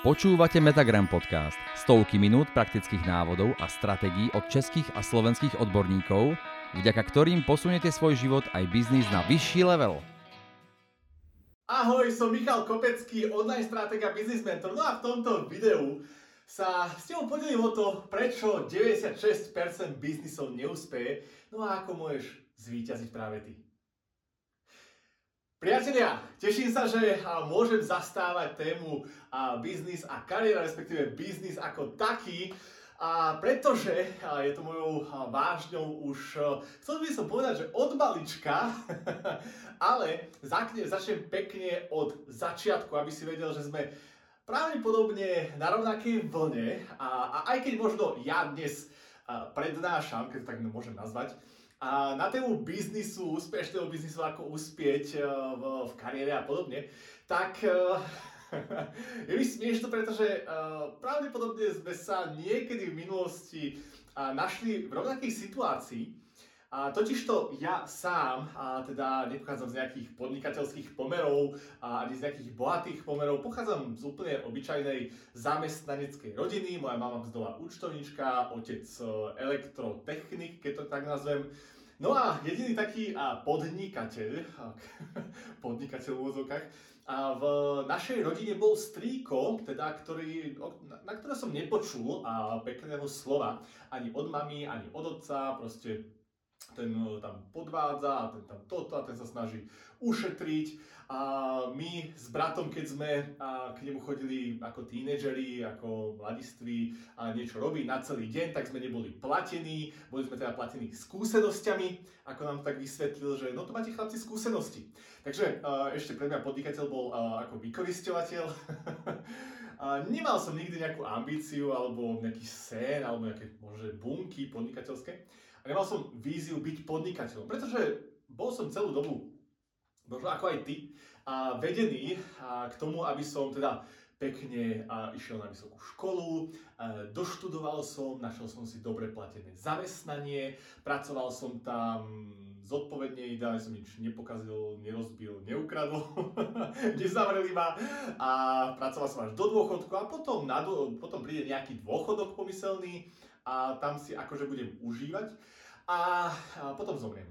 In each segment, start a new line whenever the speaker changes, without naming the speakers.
Počúvate Metagram Podcast. Stovky minút praktických návodov a stratégií od českých a slovenských odborníkov, vďaka ktorým posuniete svoj život aj biznis na vyšší level.
Ahoj, som Michal Kopecký, online stratég a business mentor. No a v tomto videu sa s tebou podelím o to, prečo 96% biznisov neúspeje, no a ako môžeš zvíťaziť práve ty. Priatelia, teším sa, že môžem zastávať tému biznis a kariéra, respektíve biznis ako taký. A pretože je to mojou vážňou už, chcel by som povedať, že od malička, ale začnem pekne od začiatku, aby si vedel, že sme pravdepodobne na rovnakej vlne a, a aj keď možno ja dnes prednášam, keď to tak môžem nazvať, a na tému biznisu, úspešného biznisu, ako uspieť eh, v, v kariére a podobne, tak uh, je mi smiešno, pretože uh, pravdepodobne sme sa niekedy v minulosti našli v rovnakej situácii, a totižto ja sám, a teda nepochádzam z nejakých podnikateľských pomerov a ani z nejakých bohatých pomerov, pochádzam z úplne obyčajnej zamestnaneckej rodiny. Moja mama vzdová účtovníčka, otec elektrotechnik, keď to tak nazvem. No a jediný taký podnikateľ, podnikateľ v úvodzovkách, a v našej rodine bol strýko, teda, ktorý, na ktoré som nepočul a pekného slova ani od mamy, ani od otca, proste ten eh, tam podvádza a ten tam toto a ten sa snaží ušetriť. A my s bratom, keď sme k nemu chodili ako tínedžeri, ako mladiství a niečo robiť na celý deň, tak sme neboli platení, boli sme teda platení skúsenosťami, ako nám tak vysvetlil, že no to máte chlapci skúsenosti. Takže uh, ešte pre mňa podnikateľ bol uh, ako vykoristovateľ. A nemal som nikdy nejakú ambíciu alebo nejaký sen alebo nejaké možno bunky podnikateľské. A nemal som víziu byť podnikateľom, pretože bol som celú dobu, možno ako aj ty, a vedený a k tomu, aby som teda pekne a išiel na vysokú školu, doštudoval som, našiel som si dobre platené zamestnanie, pracoval som tam zodpovedne, ideálne som nič nepokazil, nerozbil, neukradol, nezavreli ma a pracoval som až do dôchodku a potom, na, potom príde nejaký dôchodok pomyselný a tam si akože budem užívať a, a potom zomriem.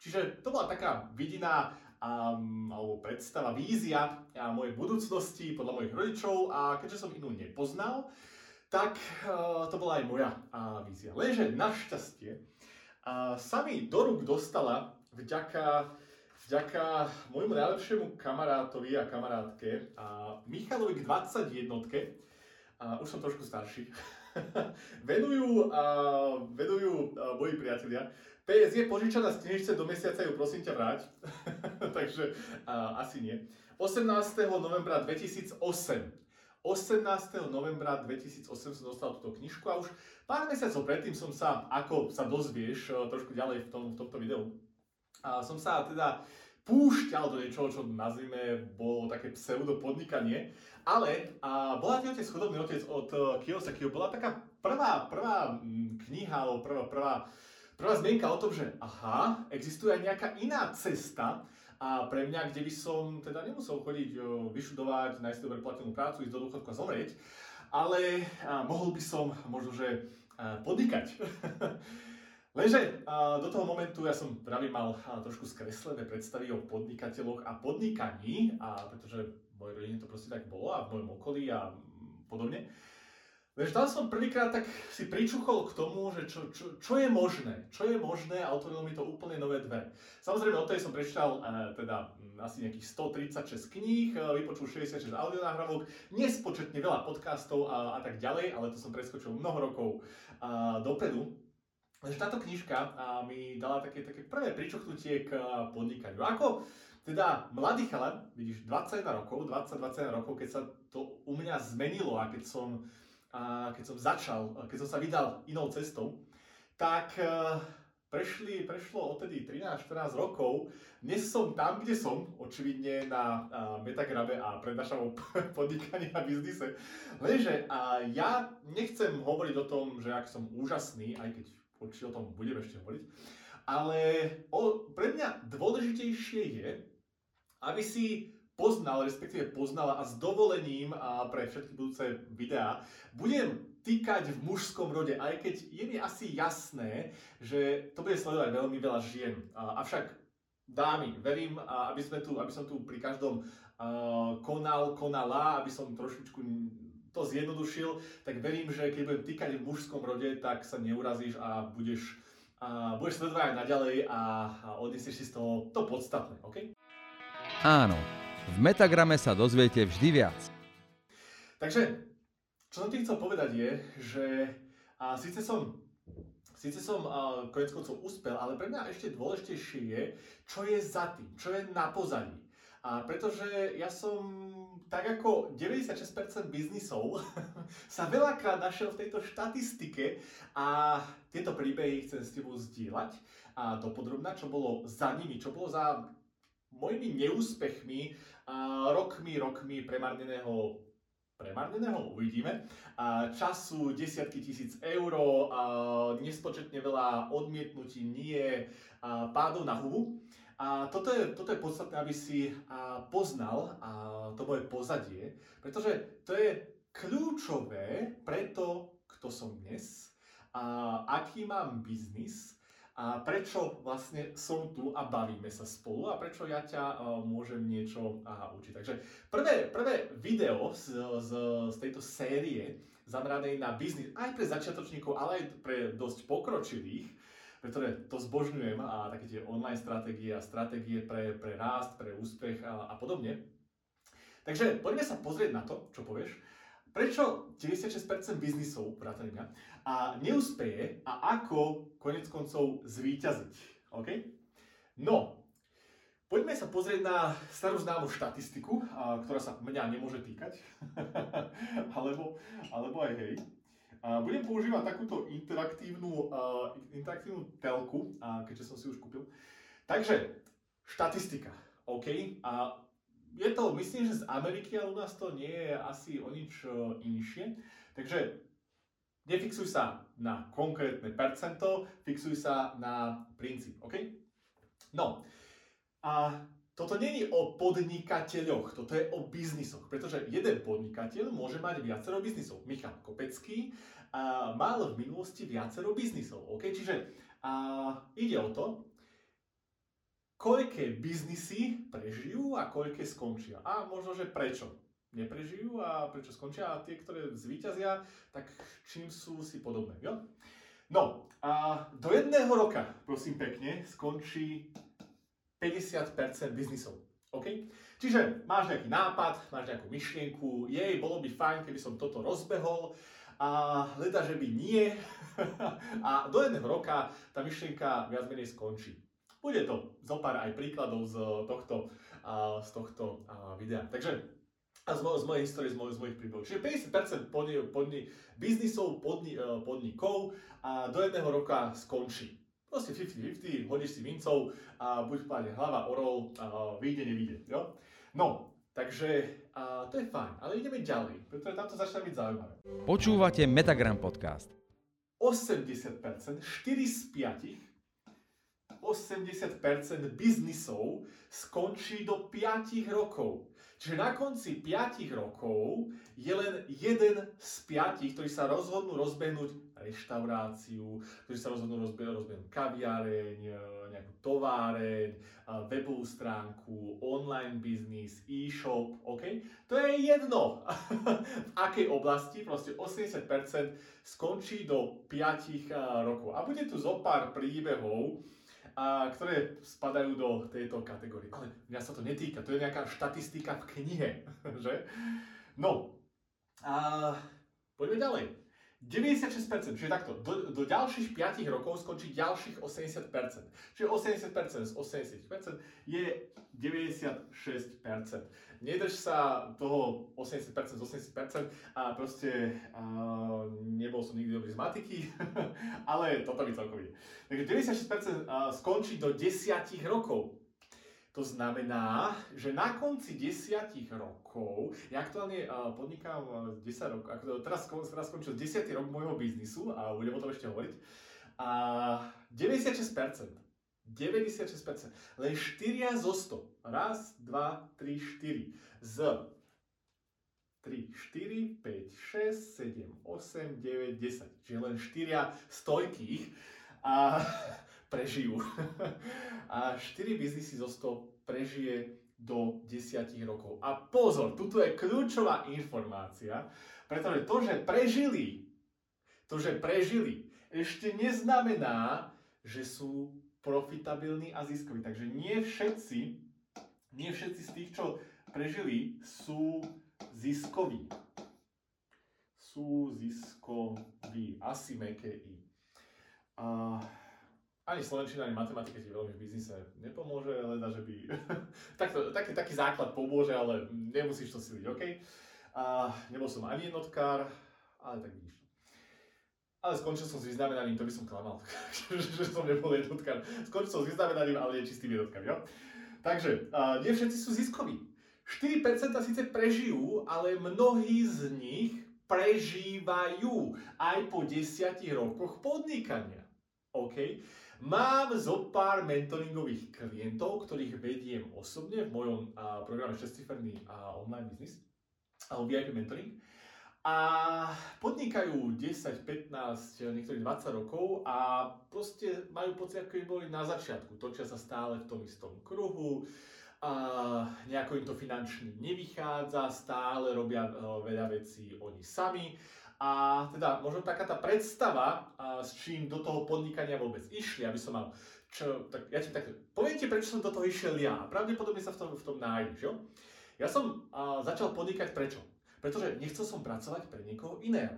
Čiže to bola taká vidina um, alebo predstava, vízia mojej budúcnosti podľa mojich rodičov a keďže som inú nepoznal, tak uh, to bola aj moja uh, vízia. Lenže našťastie uh, sa mi do rúk dostala vďaka, vďaka môjmu najlepšiemu kamarátovi a kamarátke uh, Michalovi k 21 uh, už som trošku starší, venujú, uh, venujú uh, moji priatelia. PS je požičaná z knižnice do mesiaca ju prosím ťa vráť. Takže uh, asi nie. 18. novembra 2008 18. novembra 2008 som dostal túto knižku a už pár mesiacov predtým som sa, ako sa dozvieš trošku ďalej v, tom, v tomto videu, a som sa teda púšťal do niečoho, čo nazvime bolo také pseudo podnikanie. Ale a bola otec, chudobný otec od uh, Kiyosakiho, bola taká prvá, prvá mm, kniha, alebo prvá, prvá, prvá zmienka o tom, že aha, existuje aj nejaká iná cesta, a pre mňa, kde by som teda nemusel chodiť o, vyšudovať, nájsť dobre platenú prácu, ísť do dôchodku a zomrieť, ale mohol by som možno, že a, podnikať. Lenže do toho momentu ja som práve mal trošku skreslené predstavy o podnikateľoch a podnikaní, a, pretože mojej rodine to proste tak bolo a v mojom okolí a podobne. Vieš, tam som prvýkrát tak si pričuchol k tomu, že čo, čo, čo je možné, čo je možné a otvorilo mi to úplne nové dvere. Samozrejme, od tej som prečítal teda asi nejakých 136 kníh, vypočul 66 audionáhrávok, nespočetne veľa podcastov a, a tak ďalej, ale to som preskočil mnoho rokov a, dopredu. Takže táto knižka mi dala také, také prvé pričuchnutie k podnikaniu. Ako teda mladý chalan, vidíš, 21 rokov, 20-21 rokov, keď sa to u mňa zmenilo a keď som, a keď som začal, keď som sa vydal inou cestou, tak prešli, prešlo odtedy 13-14 rokov. Dnes som tam, kde som, očividne na Metagrabe a prednášam o podnikaní a biznise. Lenže ja nechcem hovoriť o tom, že ak som úžasný, aj keď určite o tom budeme ešte hovoriť, ale o, pre mňa dôležitejšie je, aby si poznal, respektíve poznala a s dovolením a pre všetky budúce videá budem týkať v mužskom rode, aj keď je mi asi jasné, že to bude sledovať veľmi veľa žien. Avšak dámy, verím, aby, sme tu, aby som tu pri každom konal, konala, aby som trošičku to zjednodušil, tak verím, že keď budem týkať v mužskom rode, tak sa neurazíš a budeš, a budeš sledovať naďalej a, a odnesieš si z toho to podstatné, OK?
Áno, v Metagrame sa dozviete vždy viac.
Takže, čo som ti chcel povedať je, že a síce som Sice som uh, konec koncov úspel, ale pre mňa ešte dôležitejšie je, čo je za tým, čo je na pozadí. A pretože ja som tak ako 96% biznisov sa veľakrát našiel v tejto štatistike a tieto príbehy chcem s tebou zdieľať a dopodrobná, čo bolo za nimi, čo bolo za mojimi neúspechmi, a rokmi, rokmi premarneného premarneného, uvidíme. A času desiatky tisíc eur, a nespočetne veľa odmietnutí, nie, a pádov na hubu. A toto je, toto je podstatné, aby si poznal to moje pozadie, pretože to je kľúčové pre to, kto som dnes, a aký mám biznis, a prečo vlastne som tu a bavíme sa spolu a prečo ja ťa môžem niečo učiť. Takže prvé, prvé video z, z, z tejto série zameranej na biznis aj pre začiatočníkov, ale aj pre dosť pokročilých, pretože to zbožňujem a také tie online stratégie a stratégie pre, pre rást, pre úspech a, a podobne. Takže poďme sa pozrieť na to, čo povieš. Prečo 96% biznisov, vrátane mňa, a neúspeje a ako konec koncov zvíťaziť. OK? No, poďme sa pozrieť na starú známu štatistiku, ktorá sa mňa nemôže týkať, alebo, alebo aj hej. Budem používať takúto interaktívnu, uh, interaktívnu telku, keďže som si už kúpil. Takže, štatistika, OK? A je to, myslím, že z Ameriky, ale u nás to nie je asi o nič uh, inšie. Takže, nefixuj sa na konkrétne percento, fixuj sa na princíp, OK? No, a toto není o podnikateľoch, toto je o biznisoch, pretože jeden podnikateľ môže mať viacero biznisov. Michal Kopecký a, mal v minulosti viacero biznisov. Okay? Čiže a, ide o to, koľké biznisy prežijú a koľké skončia. A možno, že prečo neprežijú a prečo skončia a tie, ktoré zvíťazia, tak čím sú si podobné. Jo? No, a do jedného roka, prosím pekne, skončí 50% biznisov. OK? Čiže máš nejaký nápad, máš nejakú myšlienku, jej, bolo by fajn, keby som toto rozbehol, a leda, že by nie. a do jedného roka tá myšlienka viac menej skončí. Bude to zo pár aj príkladov z tohto, z tohto videa. Takže a z, z mojej histórie, z, mojich, z mojich príbehov. Čiže 50% podni, podni, biznisov, podni, podnikov a do jedného roka skončí. Proste 50-50, hodíš si mincov a buď páne hlava, orol, a vyjde, nevyjde. Jo? No, takže a to je fajn, ale ideme ďalej, pretože tam to začne byť zaujímavé.
Počúvate Metagram podcast.
80%, 4 z 5, 80% biznisov skončí do 5 rokov. Čiže na konci 5 rokov je len jeden z piatich, ktorí sa rozhodnú rozbehnúť reštauráciu, ktorí sa rozhodnú rozbehnúť, rozbehnúť kaviareň, e, nejakú továreň, webovú stránku, online biznis, e-shop, OK? To je jedno, v akej oblasti, proste 80% skončí do 5 rokov. A bude tu zo pár príbehov, a ktoré spadajú do tejto kategórie. Ale mňa sa to netýka, to je nejaká štatistika v knihe, že? No, a poďme ďalej. 96%, čiže takto, do, do ďalších 5 rokov skončí ďalších 80%. Čiže 80% z 80% je 96%. Nedrž sa toho 80% z 80% a proste a, nebol som nikdy dobrý z matiky, ale toto mi celkom ide. Takže 96% skončí do 10 rokov. To znamená, že na konci desiatich rokov, ja aktuálne podnikám 10 rokov, ako teraz, teraz skončil 10. rok môjho biznisu a budem o tom ešte hovoriť, a 96%, 96% 96%. Len 4 zo 100. Raz, 2, 3, 4. Z 3, 4, 5, 6, 7, 8, 9, 10. Čiže len 4 stojkých a prežijú. A 4 biznisy zo 100 prežije do 10 rokov. A pozor, tuto je kľúčová informácia, pretože to, že prežili, to, že prežili, ešte neznamená, že sú profitabilní a ziskoví. Takže nie všetci, nie všetci z tých, čo prežili, sú ziskoví. Sú ziskoví. Asi meké i. A ani slovenčina, ani matematika ti veľmi v biznise nepomôže, len že by... Takto, taký, taký základ pomôže, ale nemusíš to siliť, OK? A nebol som ani jednotkár, ale tak vidíš. Ale skončil som s vyznamenaním, to by som klamal, že som nebol jednotkár. Skončil som s vyznamenaním, ale nie čistým jednotkár, jo? Takže, uh, nie všetci sú ziskoví. 4% síce prežijú, ale mnohí z nich prežívajú aj po 10 rokoch podnikania. OK? Mám zo pár mentoringových klientov, ktorých vediem osobne v mojom a, programe 6-ciferný online biznis, alebo VIP mentoring. A podnikajú 10, 15, niektorí 20 rokov a proste majú pocit, ako by boli na začiatku. Točia sa stále v tom istom kruhu, a nejako im to finančne nevychádza, stále robia veľa vecí oni sami a teda možno taká tá predstava, a s čím do toho podnikania vôbec išli, aby som mal, čo, tak ja ti tak, poviem ti, prečo som do toho išiel ja. Pravdepodobne sa v tom, v tom nájdeš, jo? Ja som a, začal podnikať prečo? Pretože nechcel som pracovať pre niekoho iného.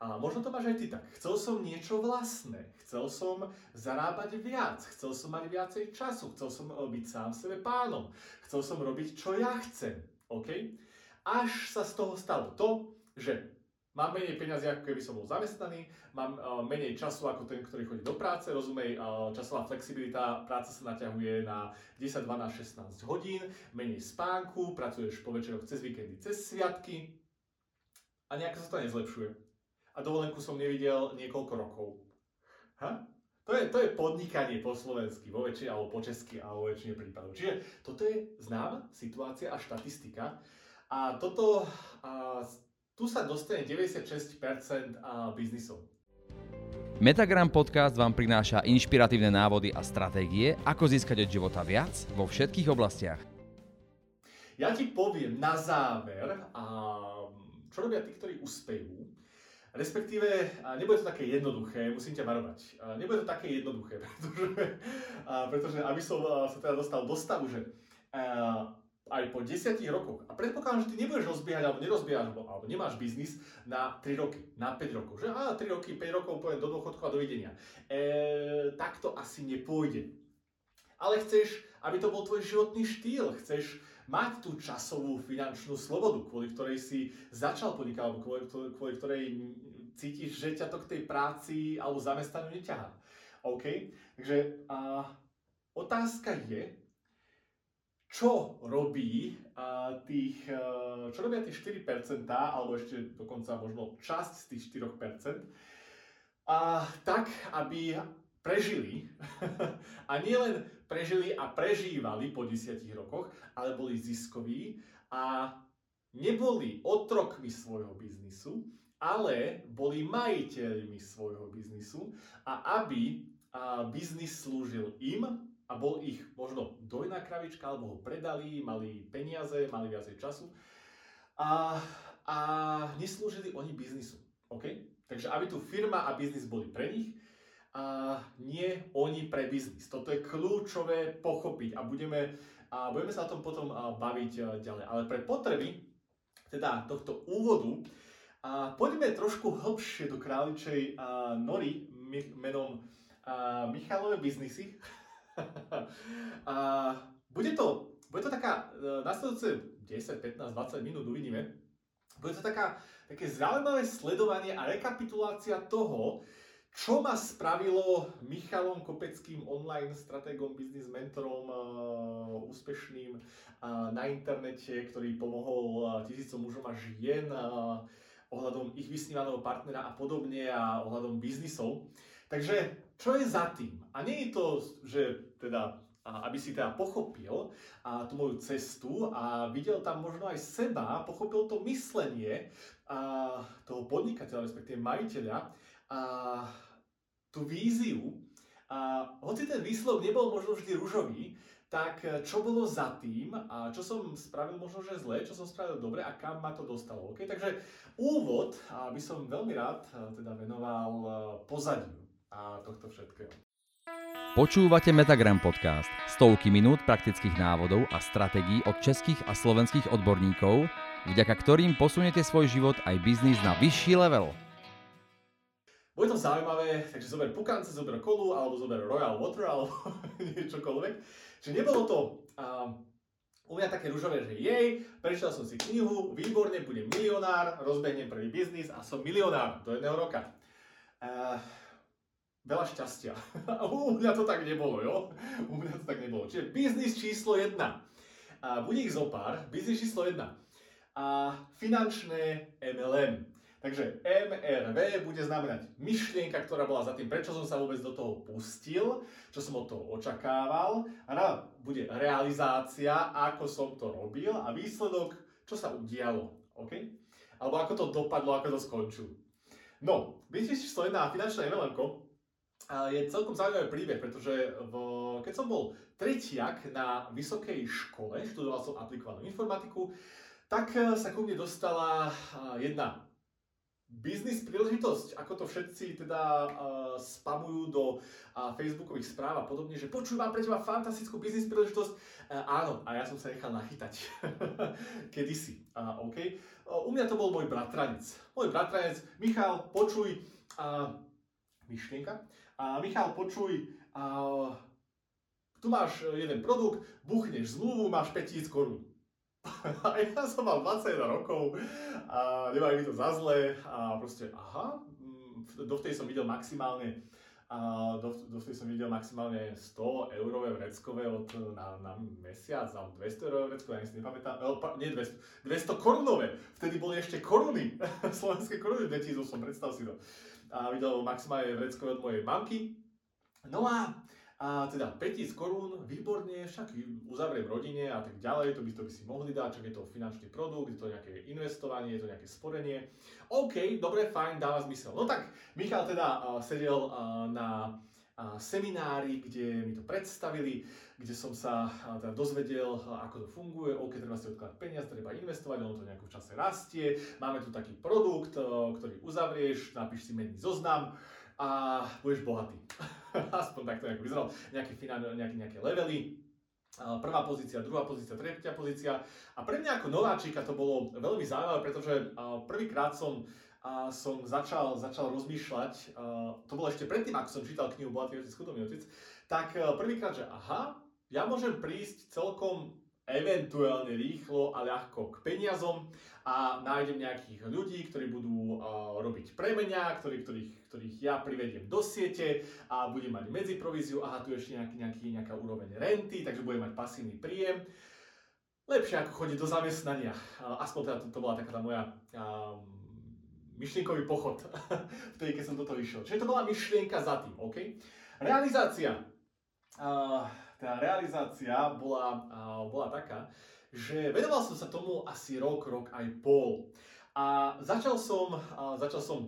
A možno to máš aj ty tak. Chcel som niečo vlastné. Chcel som zarábať viac. Chcel som mať viacej času. Chcel som byť sám sebe pánom. Chcel som robiť, čo ja chcem. OK? Až sa z toho stalo to, že Mám menej peniazy, ako keby som bol zamestnaný, mám uh, menej času ako ten, ktorý chodí do práce, rozumej, uh, časová flexibilita, práca sa naťahuje na 10, 12, 16 hodín, menej spánku, pracuješ po večeroch cez víkendy, cez sviatky a nejako sa to nezlepšuje. A dovolenku som nevidel niekoľko rokov. Ha? To je, to je podnikanie po slovensky, vo väčšine, alebo po česky, alebo väčšine prípadov. Čiže toto je známa situácia a štatistika. A toto a, tu sa dostane 96% biznisov.
Metagram podcast vám prináša inšpiratívne návody a stratégie, ako získať od života viac vo všetkých oblastiach.
Ja ti poviem na záver, čo robia tí, ktorí uspejú, Respektíve, nebude to také jednoduché, musím ťa varovať. Nebude to také jednoduché, pretože, pretože aby som sa teda dostal do stavu, že aj po 10 rokoch, a predpokladám, že ty nebudeš rozbiehať alebo nerozbiehaš, alebo, nemáš biznis na 3 roky, na 5 rokov, že á, 3 roky, 5 rokov poviem do dôchodku a dovidenia. E, tak to asi nepôjde. Ale chceš, aby to bol tvoj životný štýl, chceš mať tú časovú finančnú slobodu, kvôli ktorej si začal podnikať, alebo kvôli, kvôli ktorej cítiš, že ťa to k tej práci alebo zamestnaniu neťahá. OK? Takže a, otázka je, čo robí uh, tých, uh, čo robia tie 4%, alebo ešte dokonca možno časť z tých 4%, a tak, aby prežili a nielen prežili a prežívali po 10 rokoch, ale boli ziskoví a neboli otrokmi svojho biznisu, ale boli majiteľmi svojho biznisu a aby a biznis slúžil im a bol ich možno dojná kravička, alebo ho predali, mali peniaze, mali viacej času a, a neslúžili oni biznisu. OK? Takže aby tu firma a biznis boli pre nich, a nie oni pre biznis. Toto je kľúčové pochopiť a budeme, a budeme sa o tom potom baviť ďalej. Ale pre potreby teda tohto úvodu a poďme trošku hlbšie do králičej a, nory menom a, Michalové biznisy. a bude to, bude to taká, nasledujúce 10, 15, 20 minút uvidíme, bude to taká, také zaujímavé sledovanie a rekapitulácia toho, čo ma spravilo Michalom Kopeckým, online stratégom, business mentorom, uh, úspešným uh, na internete, ktorý pomohol uh, tisícom mužom a žien ohľadom ich vysnívaného partnera a podobne a ohľadom biznisov. Takže čo je za tým? A nie je to, že teda aby si teda pochopil a tú moju cestu a videl tam možno aj seba, pochopil to myslenie a toho podnikateľa, respektíve majiteľa a tú víziu. A hoci ten výsledok nebol možno vždy ružový, tak čo bolo za tým a čo som spravil možno, že zle, čo som spravil dobre a kam ma to dostalo. Okay? Takže úvod by som veľmi rád teda venoval pozadiu a tohto všetkého.
Počúvate Metagram podcast. Stovky minút praktických návodov a stratégií od českých a slovenských odborníkov, vďaka ktorým posuniete svoj život aj biznis na vyšší level.
Bude to zaujímavé, takže zober pukance, zober kolu, alebo zober Royal Water, alebo niečokoľvek. Čiže nebolo to uh, u mňa také ružové, že jej, prečítal som si knihu, výborne, budem milionár, rozbehnem prvý biznis a som milionár do jedného roka. Uh, veľa šťastia. u mňa to tak nebolo, jo? U mňa to tak nebolo. Čiže biznis číslo 1. A bude ich zopár. Biznis číslo 1. A finančné MLM. Takže MRV bude znamenať myšlienka, ktorá bola za tým, prečo som sa vôbec do toho pustil, čo som od toho očakával. A bude realizácia, ako som to robil a výsledok, čo sa udialo. OK? Alebo ako to dopadlo, ako to skončilo. No, biznis číslo 1 a finančné MLM je celkom zaujímavý príbeh, pretože v, keď som bol tretiak na vysokej škole, študoval som aplikovanú informatiku, tak eh, sa ku mne dostala eh, jedna biznis príležitosť, ako to všetci teda uh, spamujú do uh, facebookových správ a podobne, že počúvam pre teba fantastickú biznis príležitosť. Uh, áno, a ja som sa nechal nachytať. Kedysi. Uh, okay. uh, u mňa to bol môj bratranec. Môj bratranec, Michal, počuj, uh, myšlienka, a Michal, počuj, a, tu máš jeden produkt, buchneš zmluvu, máš 5000 korún. A ja som mal 21 rokov a nemali mi to za zle a proste, aha, mm, dovtedy som videl maximálne a do, dovtedy som videl maximálne 100 eurové vreckové od, na, na mesiac, alebo 200 eurové vreckové, ja si nepamätám, oh, nie 200, 200 korunové, vtedy boli ešte koruny, slovenské koruny 2008, predstav si to a videl maximálne vreckové od mojej mamky. No a, a teda 5000 korún, výborne, však uzavriem rodine a tak ďalej, to by, to by si mohli dať, čak je to finančný produkt, je to nejaké investovanie, je to nejaké sporenie. OK, dobre, fajn, dáva zmysel. No tak Michal teda uh, sedel uh, na seminári, kde mi to predstavili, kde som sa teda dozvedel, ako to funguje, OK, treba si odkladať peniaz, treba investovať, ono to nejakom čase rastie, máme tu taký produkt, ktorý uzavrieš, napíš si menný zoznam a budeš bohatý. Aspoň takto nejako vyzeral, nejaké, finál, nejaké, nejaké levely, prvá pozícia, druhá pozícia, tretia pozícia. A pre mňa ako nováčika to bolo veľmi zaujímavé, pretože prvýkrát som som začal, začal rozmýšľať, to bolo ešte predtým, ako som čítal knihu Bohatý otec, chudobný otec, tak uh, prvýkrát, že aha, ja môžem prísť celkom eventuálne rýchlo a ľahko k peniazom a nájdem nejakých ľudí, ktorí budú uh, robiť pre mňa, ktorí, ktorých, ktorých ja privediem do siete a budem mať medziprovíziu, aha, tu ešte nejaký, nejaký, nejaká úroveň renty, takže budem mať pasívny príjem. Lepšie ako chodiť do zamestnania. Uh, aspoň teda to, to bola taká tá moja um, myšlienkový pochod, vtedy, keď som toto išiel. Čiže to bola myšlienka za tým, OK? Realizácia. Uh, tá realizácia bola, uh, bola taká, že venoval som sa tomu asi rok, rok aj pol. A začal som, uh, začal som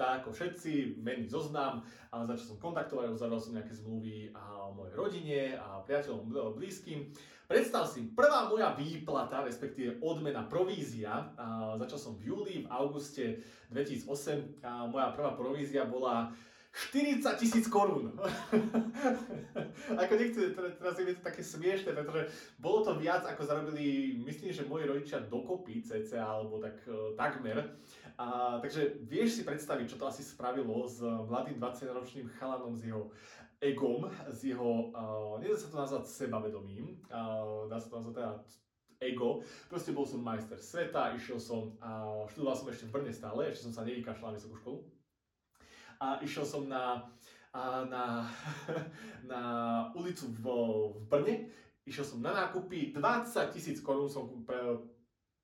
tak ako všetci, menný zoznam, a začal som kontaktovať, uzavrel som nejaké zmluvy a mojej rodine a priateľom blízkym. Predstav si, prvá moja výplata, respektíve odmena, provízia, a začal som v júli, v auguste 2008, a moja prvá provízia bola 40 tisíc korún. ako nechce, teraz je to také smiešne, pretože bolo to viac, ako zarobili, myslím, že moji rodičia dokopy, cca, alebo tak uh, takmer. A, takže vieš si predstaviť, čo to asi spravilo s mladým 20-ročným chalanom, s jeho egom, s jeho, uh, nedá sa to nazvať sebavedomím, uh, dá sa to nazvať teda ego. Proste bol som majster sveta, išiel som, uh, študoval som ešte v Brne stále, ešte som sa nevykašľal na vysokú školu. A išiel som na, uh, na, na ulicu v, v Brne, išiel som na nákupy, 20 tisíc korún som pre,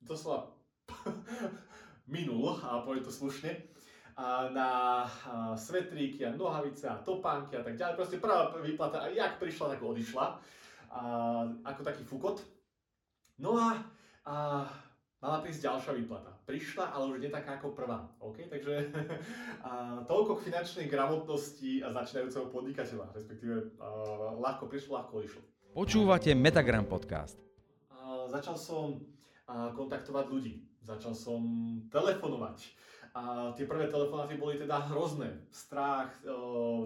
doslova minul, a poviem to slušne. na svetríky a nohavice a topánky a tak ďalej. Proste prvá výplata, a jak prišla, tak odišla. Ako taký fukot. No a, a mala prísť ďalšia výplata. Prišla, ale už nie taká ako prvá. Okay? Takže a, toľko k finančnej gramotnosti a začínajúceho podnikateľa, respektíve a, ľahko prišlo, ľahko odišlo.
Počúvate Metagram podcast.
A, začal som a, kontaktovať ľudí, začal som telefonovať a tie prvé telefonáty boli teda hrozné. Strach,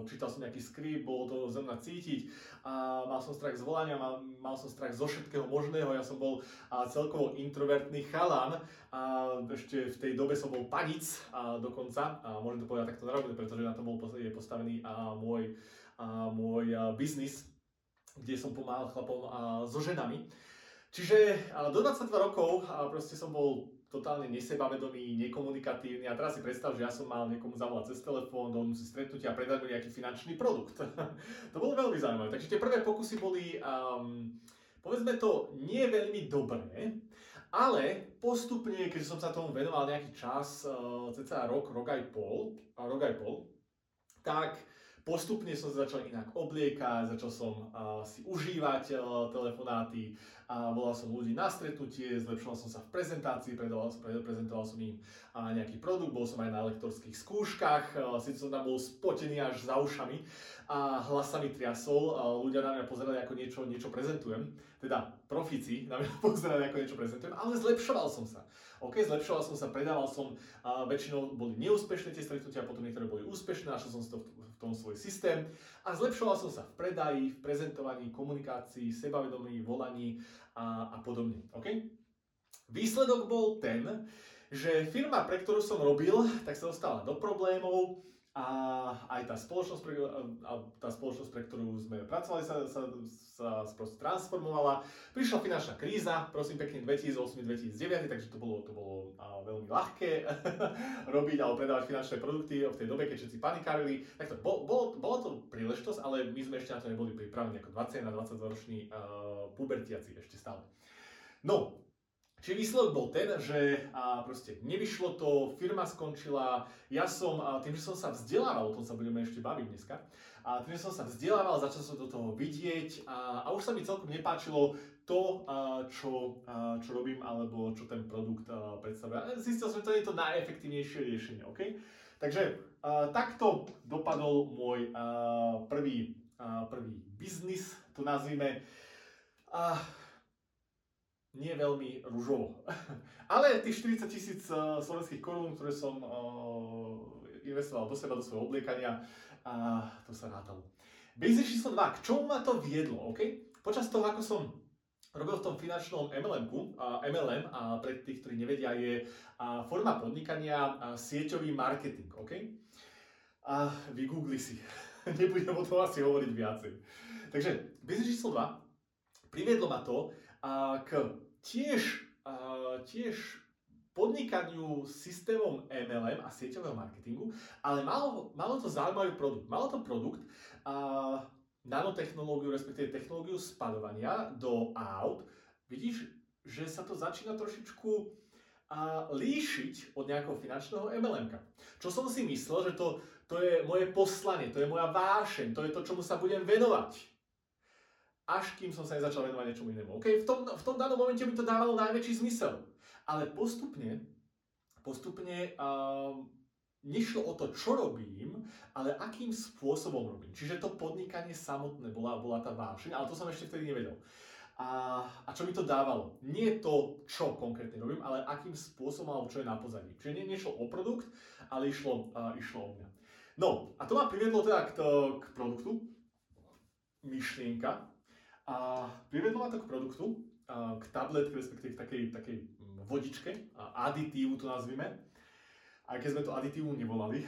čítal som nejaký skript, bolo to zo mňa cítiť. A mal som strach z volania, mal, mal som strach zo všetkého možného. Ja som bol celkovo introvertný chalan. A ešte v tej dobe som bol panic a dokonca. A môžem to povedať takto narobiť, pretože na to bol je postavený a môj, a môj biznis, kde som pomáhal chlapom a so ženami. Čiže do 22 rokov proste som bol totálne nesebavedomý, nekomunikatívny a teraz si predstav, že ja som mal niekomu zavolať cez telefón, do si stretnutia a predať mi nejaký finančný produkt. to bolo veľmi zaujímavé. Takže tie prvé pokusy boli, um, povedzme to, nie veľmi dobré, ale postupne, keď som sa tomu venoval nejaký čas, uh, cca rok, rok aj pol, rok aj pol, tak Postupne som sa začal inak obliekať, začal som uh, si užívať uh, telefonáty, a volal som ľudí na stretnutie, zlepšoval som sa v prezentácii, prezentoval som im uh, nejaký produkt, bol som aj na lektorských skúškach, uh, síce som tam bol spotený až za ušami a hlas sa mi triasol, uh, ľudia na mňa pozerali ako niečo, niečo prezentujem, teda profíci na mňa pozerali ako niečo prezentujem, ale zlepšoval som sa. OK, zlepšoval som sa, predával som, uh, väčšinou boli neúspešné tie stretnutia, potom niektoré boli úspešné, našiel som to v, v tom svoj systém a zlepšoval som sa v predaji, v prezentovaní, komunikácii, sebavedomí, volaní a, a podobne. OK? Výsledok bol ten, že firma, pre ktorú som robil, tak sa dostala do problémov, a aj tá spoločnosť, pre, tá spoločnosť, pre ktorú sme pracovali, sa, sa, sa proste transformovala. Prišla finančná kríza, prosím pekne 2008-2009, takže to bolo, to bolo veľmi ľahké robiť alebo predávať finančné produkty v tej dobe, keď všetci panikárili. Tak to, bol, bol, bola to príležitosť, ale my sme ešte na to neboli pripravení ako 20 na 22 roční uh, pubertiaci ešte stále. No, Čiže výsledok bol ten, že a proste nevyšlo to, firma skončila, ja som, a tým, že som sa vzdelával, o tom sa budeme ešte baviť dneska, a tým, že som sa vzdelával, začal som do toho vidieť a, a už sa mi celkom nepáčilo to, a, čo, a, čo robím alebo čo ten produkt a, predstavuje. Zistil som, že to je to najefektívnejšie riešenie, OK? Takže a, takto dopadol môj a, prvý, a, prvý biznis, to nazvime. A, nie veľmi rúžovo. Ale tých 40 tisíc uh, slovenských korún, ktoré som uh, investoval do seba, do svojho obliekania, uh, to sa rátalo. Biznis číslo 2. K čomu ma to viedlo? Okay? Počas toho, ako som robil v tom finančnom MLM-ku, uh, MLM, a pre tých, ktorí nevedia, je forma podnikania uh, sieťový marketing. Okay? A vygoogli si. Nebudem o tom asi hovoriť viacej. Takže biznis číslo 2. Priviedlo ma to a k tiež, a tiež podnikaniu systémom MLM a sieťového marketingu, ale malo, malo to zaujímavý produkt. Malo to produkt a nanotechnológiu, respektíve technológiu spadovania do aut. Vidíš, že sa to začína trošičku a líšiť od nejakého finančného MLM. Čo som si myslel, že to, to je moje poslanie, to je moja vášeň, to je to, čomu sa budem venovať až kým som sa nezačal venovať niečomu inému. Okay? V, tom, v tom danom momente mi to dávalo najväčší zmysel. Ale postupne, postupne uh, nešlo o to, čo robím, ale akým spôsobom robím. Čiže to podnikanie samotné bola, bola tá vášeň, ale to som ešte vtedy nevedel. A, a čo mi to dávalo? Nie to, čo konkrétne robím, ale akým spôsobom alebo čo je na pozadí. Čiže nie, nešlo o produkt, ale išlo, uh, išlo o mňa. No a to ma priviedlo teda k, to, k produktu, myšlienka, a privedlo ma to k produktu, k tabletke, respektíve k takej, takej vodičke, aditívu to nazvime, aj keď sme to aditívu nevolali,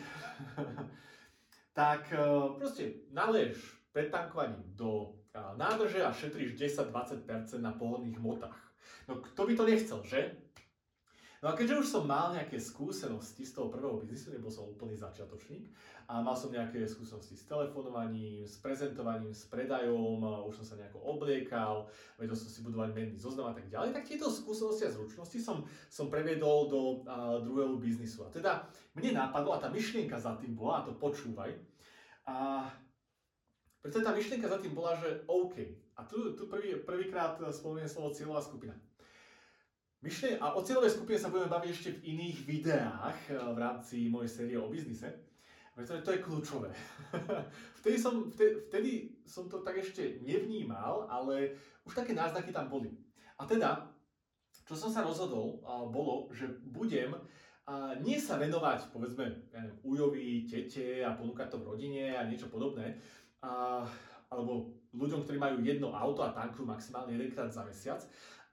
tak e, proste naleješ pred tankovaním do nádrže a šetríš 10-20% na pohodných hmotách. No kto by to nechcel, že? No a keďže už som mal nejaké skúsenosti z toho prvého biznisu, nebol som úplný začiatočník, a mal som nejaké skúsenosti s telefonovaním, s prezentovaním, s predajom, už som sa nejako obliekal, vedel som si budovať menný zoznam a tak ďalej, tak tieto skúsenosti a zručnosti som, som previedol do a, druhého biznisu. A teda mne napadlo, a tá myšlienka za tým bola, a to počúvaj, a preto tá myšlienka za tým bola, že OK. A tu, tu prvý, prvýkrát spomeniem slovo cieľová skupina. Myšlen- a o cieľovej skupine sa budeme baviť ešte v iných videách eh, v rámci mojej série o biznise, pretože to je kľúčové. vtedy, som, vtedy, vtedy som to tak ešte nevnímal, ale už také náznaky tam boli. A teda, čo som sa rozhodol, bolo, že budem nie sa venovať, povedzme, ja neviem, ujovi, tete a ponúkať to v rodine a niečo podobné, alebo ľuďom, ktorí majú jedno auto a tankujú maximálne jedenkrát za mesiac,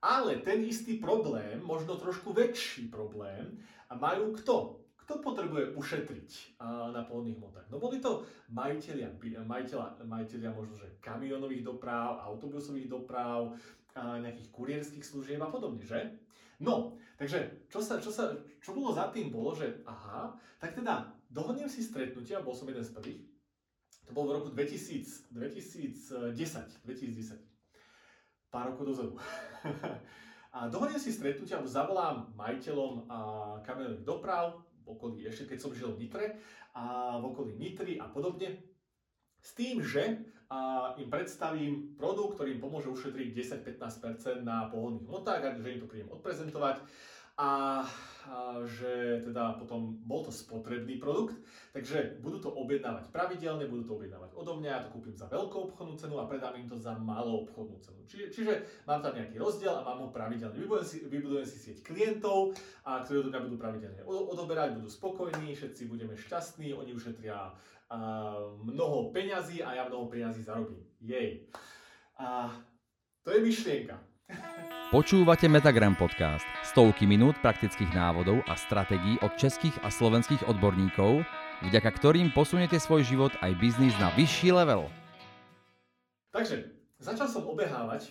ale ten istý problém, možno trošku väčší problém, majú kto? Kto potrebuje ušetriť na pohodných hmotách? No boli to majiteľia, majiteľia, majiteľia možno, že kamionových doprav, autobusových doprav, nejakých kurierských služieb a podobne, že? No, takže čo, sa, čo, sa, čo bolo za tým bolo, že aha, tak teda dohodnem si stretnutia, bol som jeden z prvých, to bolo v roku 2000, 2010, 2010 pár rokov dozadu. a dohodnem si stretnutie, alebo zavolám majiteľom kamionových doprav, v okolí, ešte keď som žil v Nitre, a v okolí Nitry a podobne, s tým, že a im predstavím produkt, ktorý im pomôže ušetriť 10-15% na pohodných hmotách a že im to prídem odprezentovať a, a že teda potom bol to spotrebný produkt, takže budú to objednávať pravidelne, budú to objednávať odo mňa, ja to kúpim za veľkú obchodnú cenu a predám im to za malú obchodnú cenu. Čiže, čiže mám tam nejaký rozdiel a mám ho pravidelne. Vybudujem si, vybudujem si sieť klientov, a ktorí odo mňa budú pravidelne odoberať, budú spokojní, všetci budeme šťastní, oni ušetria a, mnoho peňazí a ja mnoho peňazí zarobím. Jej. A to je myšlienka.
Počúvate Metagram podcast. Stovky minút praktických návodov a stratégií od českých a slovenských odborníkov, vďaka ktorým posuniete svoj život aj biznis na vyšší level.
Takže, začal som obehávať,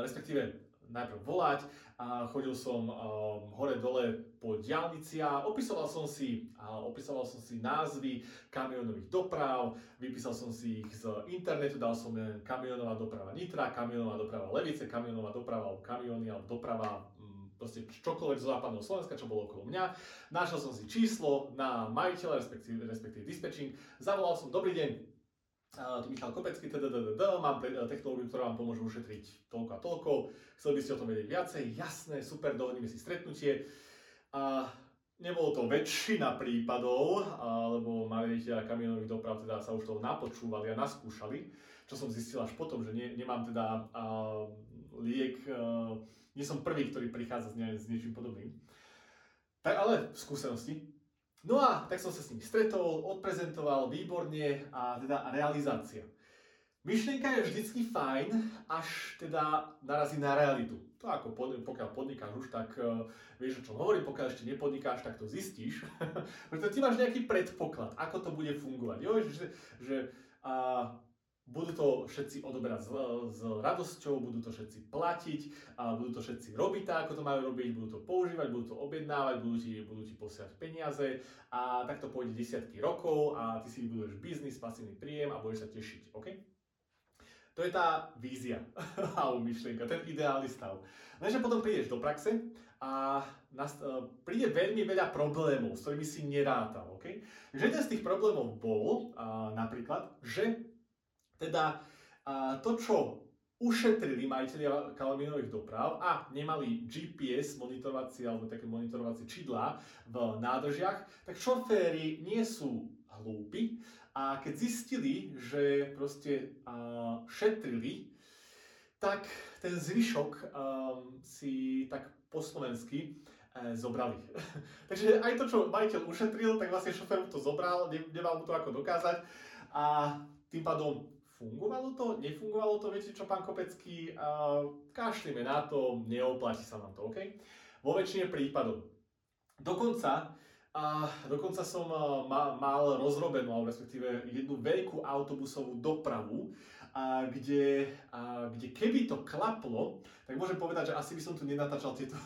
respektíve najprv volať a chodil som um, hore-dole po diálnici a opisoval som si, opisoval som si názvy kamionových doprav, vypísal som si ich z internetu, dal som kamionová doprava Nitra, kamionová doprava Levice, kamionová doprava alebo kamiony alebo doprava mm, proste čokoľvek zo západného Slovenska, čo bolo okolo mňa. Našiel som si číslo na majiteľa, respektíve, respektíve dispečing, zavolal som, dobrý deň, tu Michal Kopecký, tdd, mám e, technológiu, ktorá vám pomôže ušetriť toľko a toľko, chceli by ste o tom vedieť viacej, jasné, super, dohodneme si stretnutie. A nebolo to väčšina prípadov, lebo majiteľia kamionových doprav teda sa už toho napočúvali a naskúšali, čo som zistil až potom, že nie, nemám teda a, liek, a, nie som prvý, ktorý prichádza s, nie, s niečím podobným. Tak ale v skúsenosti No a tak som sa s nimi stretol, odprezentoval výborne a teda realizácia. Myšlienka je vždycky fajn, až teda narazí na realitu. To ako pod, pokiaľ podnikáš už, tak uh, vieš, o čom hovorím, pokiaľ ešte nepodnikáš, tak to zistíš. Pretože ty máš nejaký predpoklad, ako to bude fungovať. Jo? Že, že uh, budú to všetci odoberať s, s radosťou, budú to všetci platiť, a budú to všetci robiť tak, ako to majú robiť, budú to používať, budú to objednávať, budú ti, budú ti posielať peniaze a takto pôjde desiatky rokov a ty si budeš biznis, pasívny príjem a budeš sa tešiť, OK? To je tá vízia alebo myšlienka, ten ideálny stav. Lenže potom prídeš do praxe a nast- e, príde veľmi veľa problémov, s ktorými si nerátal, OK? Že jeden z tých problémov bol a, napríklad, že teda to, čo ušetrili majiteľia kalaminových doprav a nemali GPS monitorovacie alebo také monitorovacie čidlá v nádržiach, tak šoféry nie sú hlúpi a keď zistili, že proste šetrili, tak ten zvyšok um, si tak po slovensky uh, zobrali. Takže aj to, čo majiteľ ušetril, tak vlastne šofér to zobral, nemal mu to ako dokázať a tým pádom fungovalo to, nefungovalo to, viete čo, pán Kopecký, uh, kašlíme na to, neoplatí sa nám to, OK? Vo väčšine prípadov. Dokonca, uh, dokonca som ma, mal rozrobenú, alebo respektíve jednu veľkú autobusovú dopravu, uh, kde, uh, kde keby to klaplo, tak môžem povedať, že asi by som tu nenatáčal tieto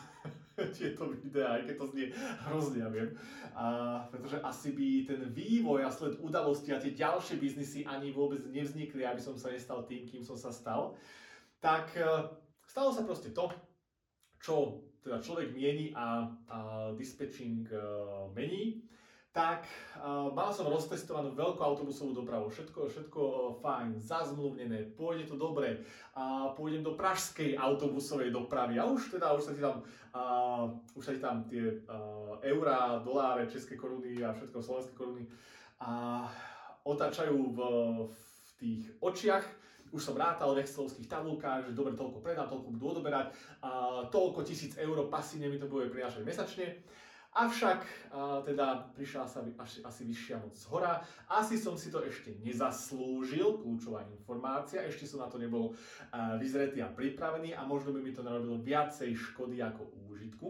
tieto videá, aj keď to znie hrozne, ja viem. A, pretože asi by ten vývoj a sled udalosti a tie ďalšie biznisy ani vôbec nevznikli, aby som sa nestal tým, kým som sa stal. Tak e, stalo sa proste to, čo teda človek mieni a, a dispatching uh, mení tak uh, mal som roztestovanú veľkú autobusovú dopravu, všetko, všetko uh, fajn, zazmluvnené, pôjde to dobre, uh, pôjdem do pražskej autobusovej dopravy. A už teda, už sa ti tam, uh, už sa ti tam tie uh, eurá, doláre, české koruny a všetko slovenské koruny uh, otáčajú v, v tých očiach, už som rátal v excelovských tabulkách, že dobre, toľko predám, toľko budú odoberať, uh, toľko tisíc eur pasívne mi to bude prinášať mesačne. Avšak teda prišla sa asi, asi vyššia moc z hora. Asi som si to ešte nezaslúžil, kľúčová informácia, ešte som na to nebol vyzretý a pripravený a možno by mi to narobilo viacej škody ako úžitku.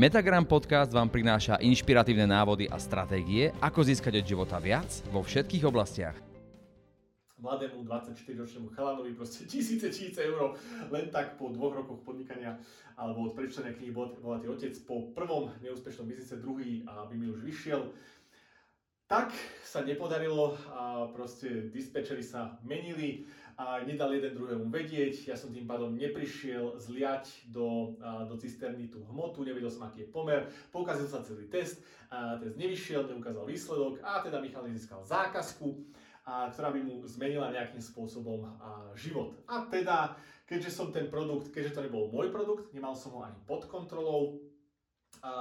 Metagram podcast vám prináša inšpiratívne návody a stratégie, ako získať od života viac vo všetkých oblastiach
mladému 24-ročnému chalanovi proste tisíce, tisíce eur len tak po dvoch rokoch podnikania alebo od prečítania knihy Bohatý otec po prvom neúspešnom biznise, druhý by mi už vyšiel. Tak sa nepodarilo a proste dispečeri sa menili a nedal jeden druhému vedieť. Ja som tým pádom neprišiel zliať do, do cisterny tú hmotu, nevedel som, aký je pomer. Pokazil sa celý test, a test nevyšiel, neukázal výsledok a teda Michal nezískal zákazku a ktorá by mu zmenila nejakým spôsobom život. A teda, keďže som ten produkt, keďže to nebol môj produkt, nemal som ho ani pod kontrolou, a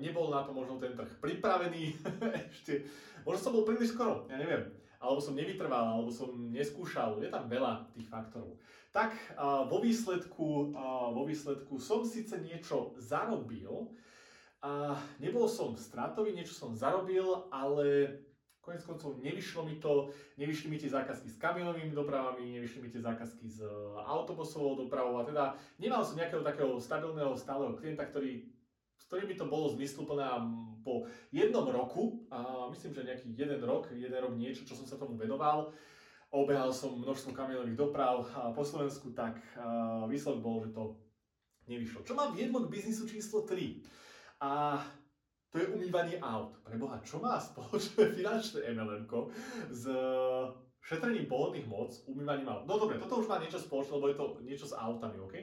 nebol na to možno ten trh pripravený, ešte, možno som bol príliš skoro, ja neviem, alebo som nevytrval, alebo som neskúšal, je tam veľa tých faktorov. Tak a, vo, výsledku, a, vo výsledku som síce niečo zarobil, a nebol som stratový, niečo som zarobil, ale Konec koncov nevyšlo mi to, nevyšli mi tie zákazky s kamionovými dopravami, nevyšli mi tie zákazky s e, autobusovou dopravou a teda nemal som nejakého takého stabilného, stáleho klienta, ktorý, s ktorým by to bolo zmysluplné po jednom roku, a myslím, že nejaký jeden rok, jeden rok niečo, čo som sa tomu venoval, obehal som množstvo kamionových doprav po Slovensku, tak výsledok bol, že to nevyšlo. Čo ma viedlo k biznisu číslo 3. A to je umývanie aut. Preboha, čo má spoločné finančné mlm s šetrením pohodných moc, umývaním aut? No dobre, toto už má niečo spoločné, lebo je to niečo s autami, OK?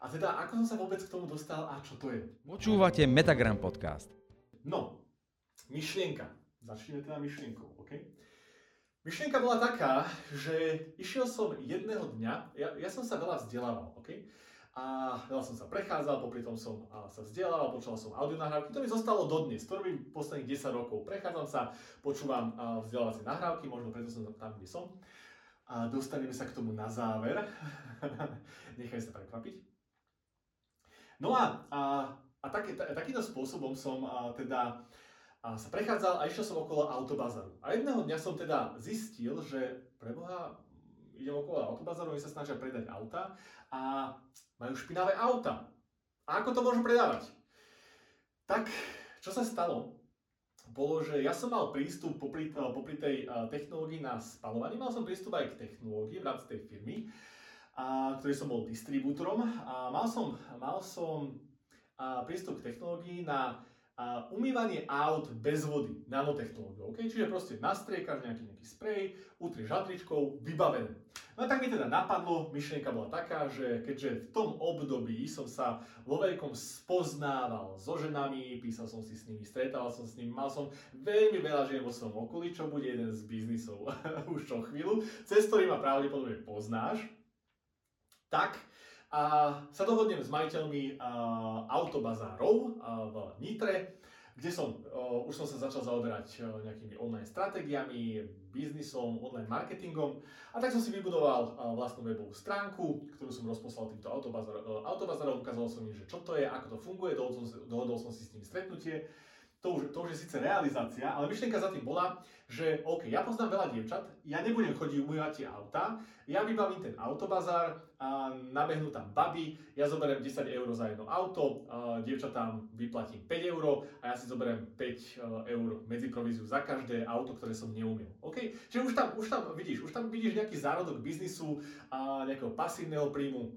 A teda, ako som sa vôbec k tomu dostal a čo to je?
Počúvate Metagram podcast.
No, myšlienka. Začneme teda myšlienkou, OK? Myšlienka bola taká, že išiel som jedného dňa, ja, ja som sa veľa vzdelával, OK? A veľa som sa prechádzal, popri tom som sa vzdelal, počúval som audio nahrávky, to mi zostalo dodnes, to robím posledných 10 rokov. Prechádzam sa, počúvam vzdelávacie nahrávky, možno preto som tam, kde som. A dostaneme sa k tomu na záver. Nechaj sa prekvapiť. No a, a, a taký, takýmto spôsobom som a, teda a sa prechádzal a išiel som okolo autobazaru. A jedného dňa som teda zistil, že preboha, idem okolo autobazaru, oni sa snažia predať auta a majú špinavé auta. A ako to môžu predávať? Tak, čo sa stalo? Bolo, že ja som mal prístup popri, eh, popri tej technológii na spalovanie, mal som prístup aj k technológii v rámci tej firmy, a, ktorý som bol distribútorom a mal som, mal som a, prístup k technológii na a umývanie aut bez vody, nanotechnológiou. Okay? Čiže proste nastriekaš nejaký, nejaký sprej, utrieš žatričkou, vybavené. No tak mi teda napadlo, myšlienka bola taká, že keďže v tom období som sa vo veľkom spoznával so ženami, písal som si s nimi, stretával som s nimi, mal som veľmi veľa žien vo svojom okolí, čo bude jeden z biznisov už čo chvíľu, cez ktorý ma pravdepodobne poznáš, tak a sa dohodnem s majiteľmi autobazárov v Nitre, kde som, už som sa začal zaoberať nejakými online stratégiami, biznisom, online marketingom. A tak som si vybudoval vlastnú webovú stránku, ktorú som rozposlal týmto autobazár, uh, autobazárom, ukázal som im, že čo to je, ako to funguje, dohodol som, dohodol som si s nimi stretnutie to už, to už je síce realizácia, ale myšlienka za tým bola, že OK, ja poznám veľa dievčat, ja nebudem chodiť umývať tie auta, ja vybavím ten autobazár, a nabehnú tam baby, ja zoberiem 10 eur za jedno auto, dievčatám vyplatím 5 eur a ja si zoberiem 5 e, eur medzi províziu za každé auto, ktoré som neumiel. OK? Čiže už tam, už tam vidíš, už tam vidíš nejaký zárodok biznisu a nejakého pasívneho príjmu,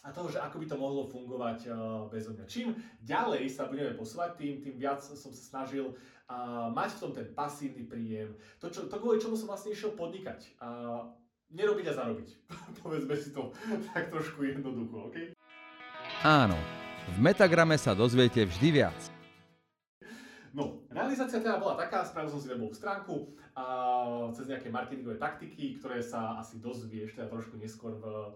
a toho, že ako by to mohlo fungovať uh, bez mňa. Čím ďalej sa budeme posúvať, tým, tým viac som sa snažil uh, mať v tom ten pasívny príjem. To, čo, to kvôli čomu som vlastne išiel podnikať. Uh, nerobiť a zarobiť. Povedzme si to tak trošku jednoducho, OK?
Áno, v Metagrame sa dozviete vždy viac.
No, realizácia teda bola taká, spravil som si webovú stránku a cez nejaké marketingové taktiky, ktoré sa asi dozvieš teda trošku neskôr v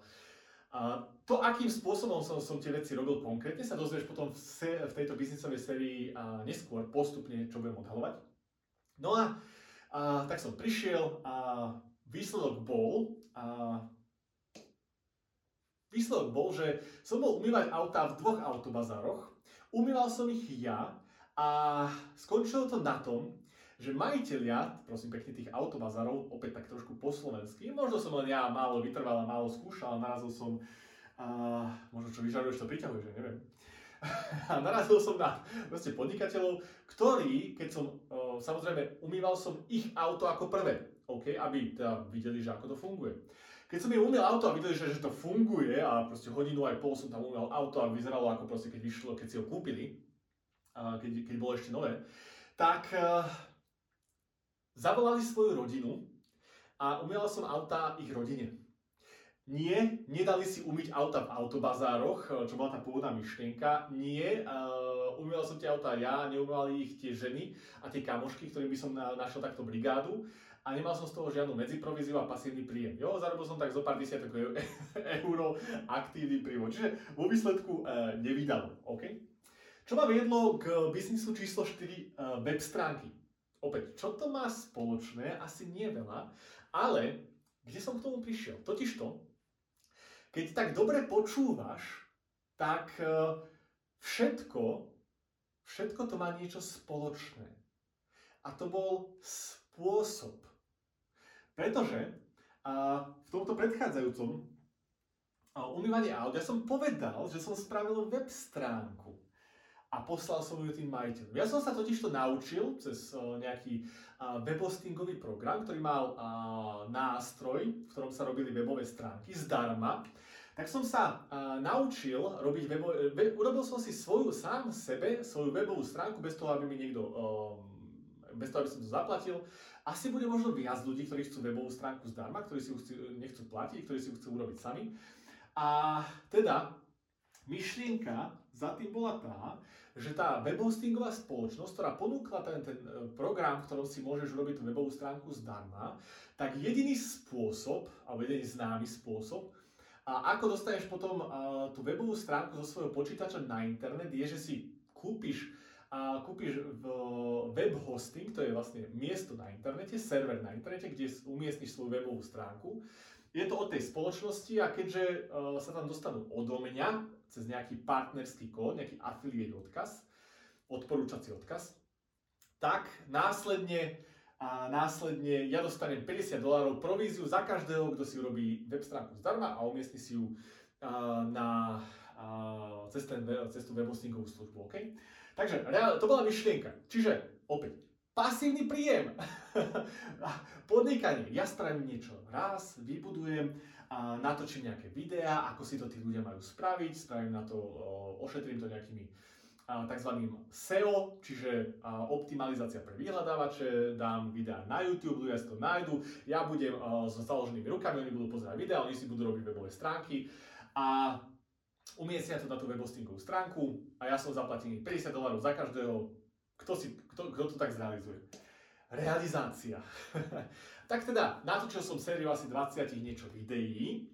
to, akým spôsobom som, som tie veci robil konkrétne, sa dozvieš potom v, se, v tejto biznisovej sérii a neskôr postupne, čo budem odhalovať. No a, a tak som prišiel a výsledok bol, a výsledok bol, že som bol umývať auta v dvoch autobazároch. Umýval som ich ja a skončilo to na tom, že majiteľia, prosím pekne, tých autobazarov, opäť tak trošku po slovensky, možno som len ja málo vytrval a málo skúšal, narazil som, a možno čo vyžaruješ, to priťahuješ, neviem. a narazil som na proste podnikateľov, ktorí, keď som, samozrejme, umýval som ich auto ako prvé, OK, aby teda videli, že ako to funguje. Keď som im umýl auto a videli, že, že to funguje a proste hodinu aj pol som tam umýval auto a vyzeralo ako proste keď vyšlo, keď si ho kúpili, a keď, keď bolo ešte nové, tak Zavolali svoju rodinu a umiela som auta ich rodine. Nie, nedali si umyť auta v autobazároch, čo bola tá pôvodná myšlienka. Nie, uh, som tie auta ja, neumývali ich tie ženy a tie kamošky, ktorým by som na, našiel takto brigádu. A nemal som z toho žiadnu medziprovíziu a pasívny príjem. Jo, zarobil som tak zo pár desiatok eur aktívny príjem. Čiže vo výsledku uh, nevydalo. Okay? Čo ma viedlo k biznisu číslo 4 uh, web stránky. Opäť, čo to má spoločné? Asi nie veľa, ale kde som k tomu prišiel? Totižto, keď tak dobre počúvaš, tak e, všetko, všetko to má niečo spoločné. A to bol spôsob. Pretože a v tomto predchádzajúcom umývaní aut, ja som povedal, že som spravil web stránku a poslal som ju tým majiteľom. Ja som sa totiž to naučil cez nejaký webhostingový program, ktorý mal nástroj, v ktorom sa robili webové stránky zdarma. Tak som sa naučil robiť webové, urobil som si svoju, sám sebe, svoju webovú stránku bez toho, aby mi niekto, bez toho, aby som to zaplatil. Asi bude možno viac ľudí, ktorí chcú webovú stránku zdarma, ktorí si ju chcú, nechcú platiť, ktorí si ju chcú urobiť sami. A teda myšlienka za tým bola tá, že tá webhostingová spoločnosť, ktorá ponúkla ten, ten e, program, v ktorom si môžeš robiť tú webovú stránku zdarma, tak jediný spôsob, alebo jediný známy spôsob, a ako dostaneš potom uh, tú webovú stránku zo svojho počítača na internet, je, že si kúpiš, uh, kúpiš v web hosting, to je vlastne miesto na internete, server na internete, kde umiestniš svoju webovú stránku. Je to od tej spoločnosti a keďže uh, sa tam dostanú odo mňa, cez nejaký partnerský kód, nejaký affiliate odkaz, odporúčací odkaz, tak následne, a následne ja dostanem 50 dolárov províziu za každého, kto si urobí web stránku zdarma a umiestni si ju na, cez, ten, cez tú webhostingovú službu. Okay? Takže to bola myšlienka. Čiže opäť, pasívny príjem. Podnikanie. Ja spravím niečo raz, vybudujem, a natočím nejaké videá, ako si to tí ľudia majú spraviť, spravím na to, ošetrím to nejakými tzv. SEO, čiže optimalizácia pre vyhľadávače, dám videá na YouTube, ľudia si to nájdu, ja budem so založenými rukami, oni budú pozerať videá, oni si budú robiť webové stránky a umiestnia to na tú webhostingovú stránku a ja som zaplatený 50 dolárov za každého, kto, si, kto, kto to tak zrealizuje. Realizácia. Tak teda, natočil som sériu asi 20 niečo videí.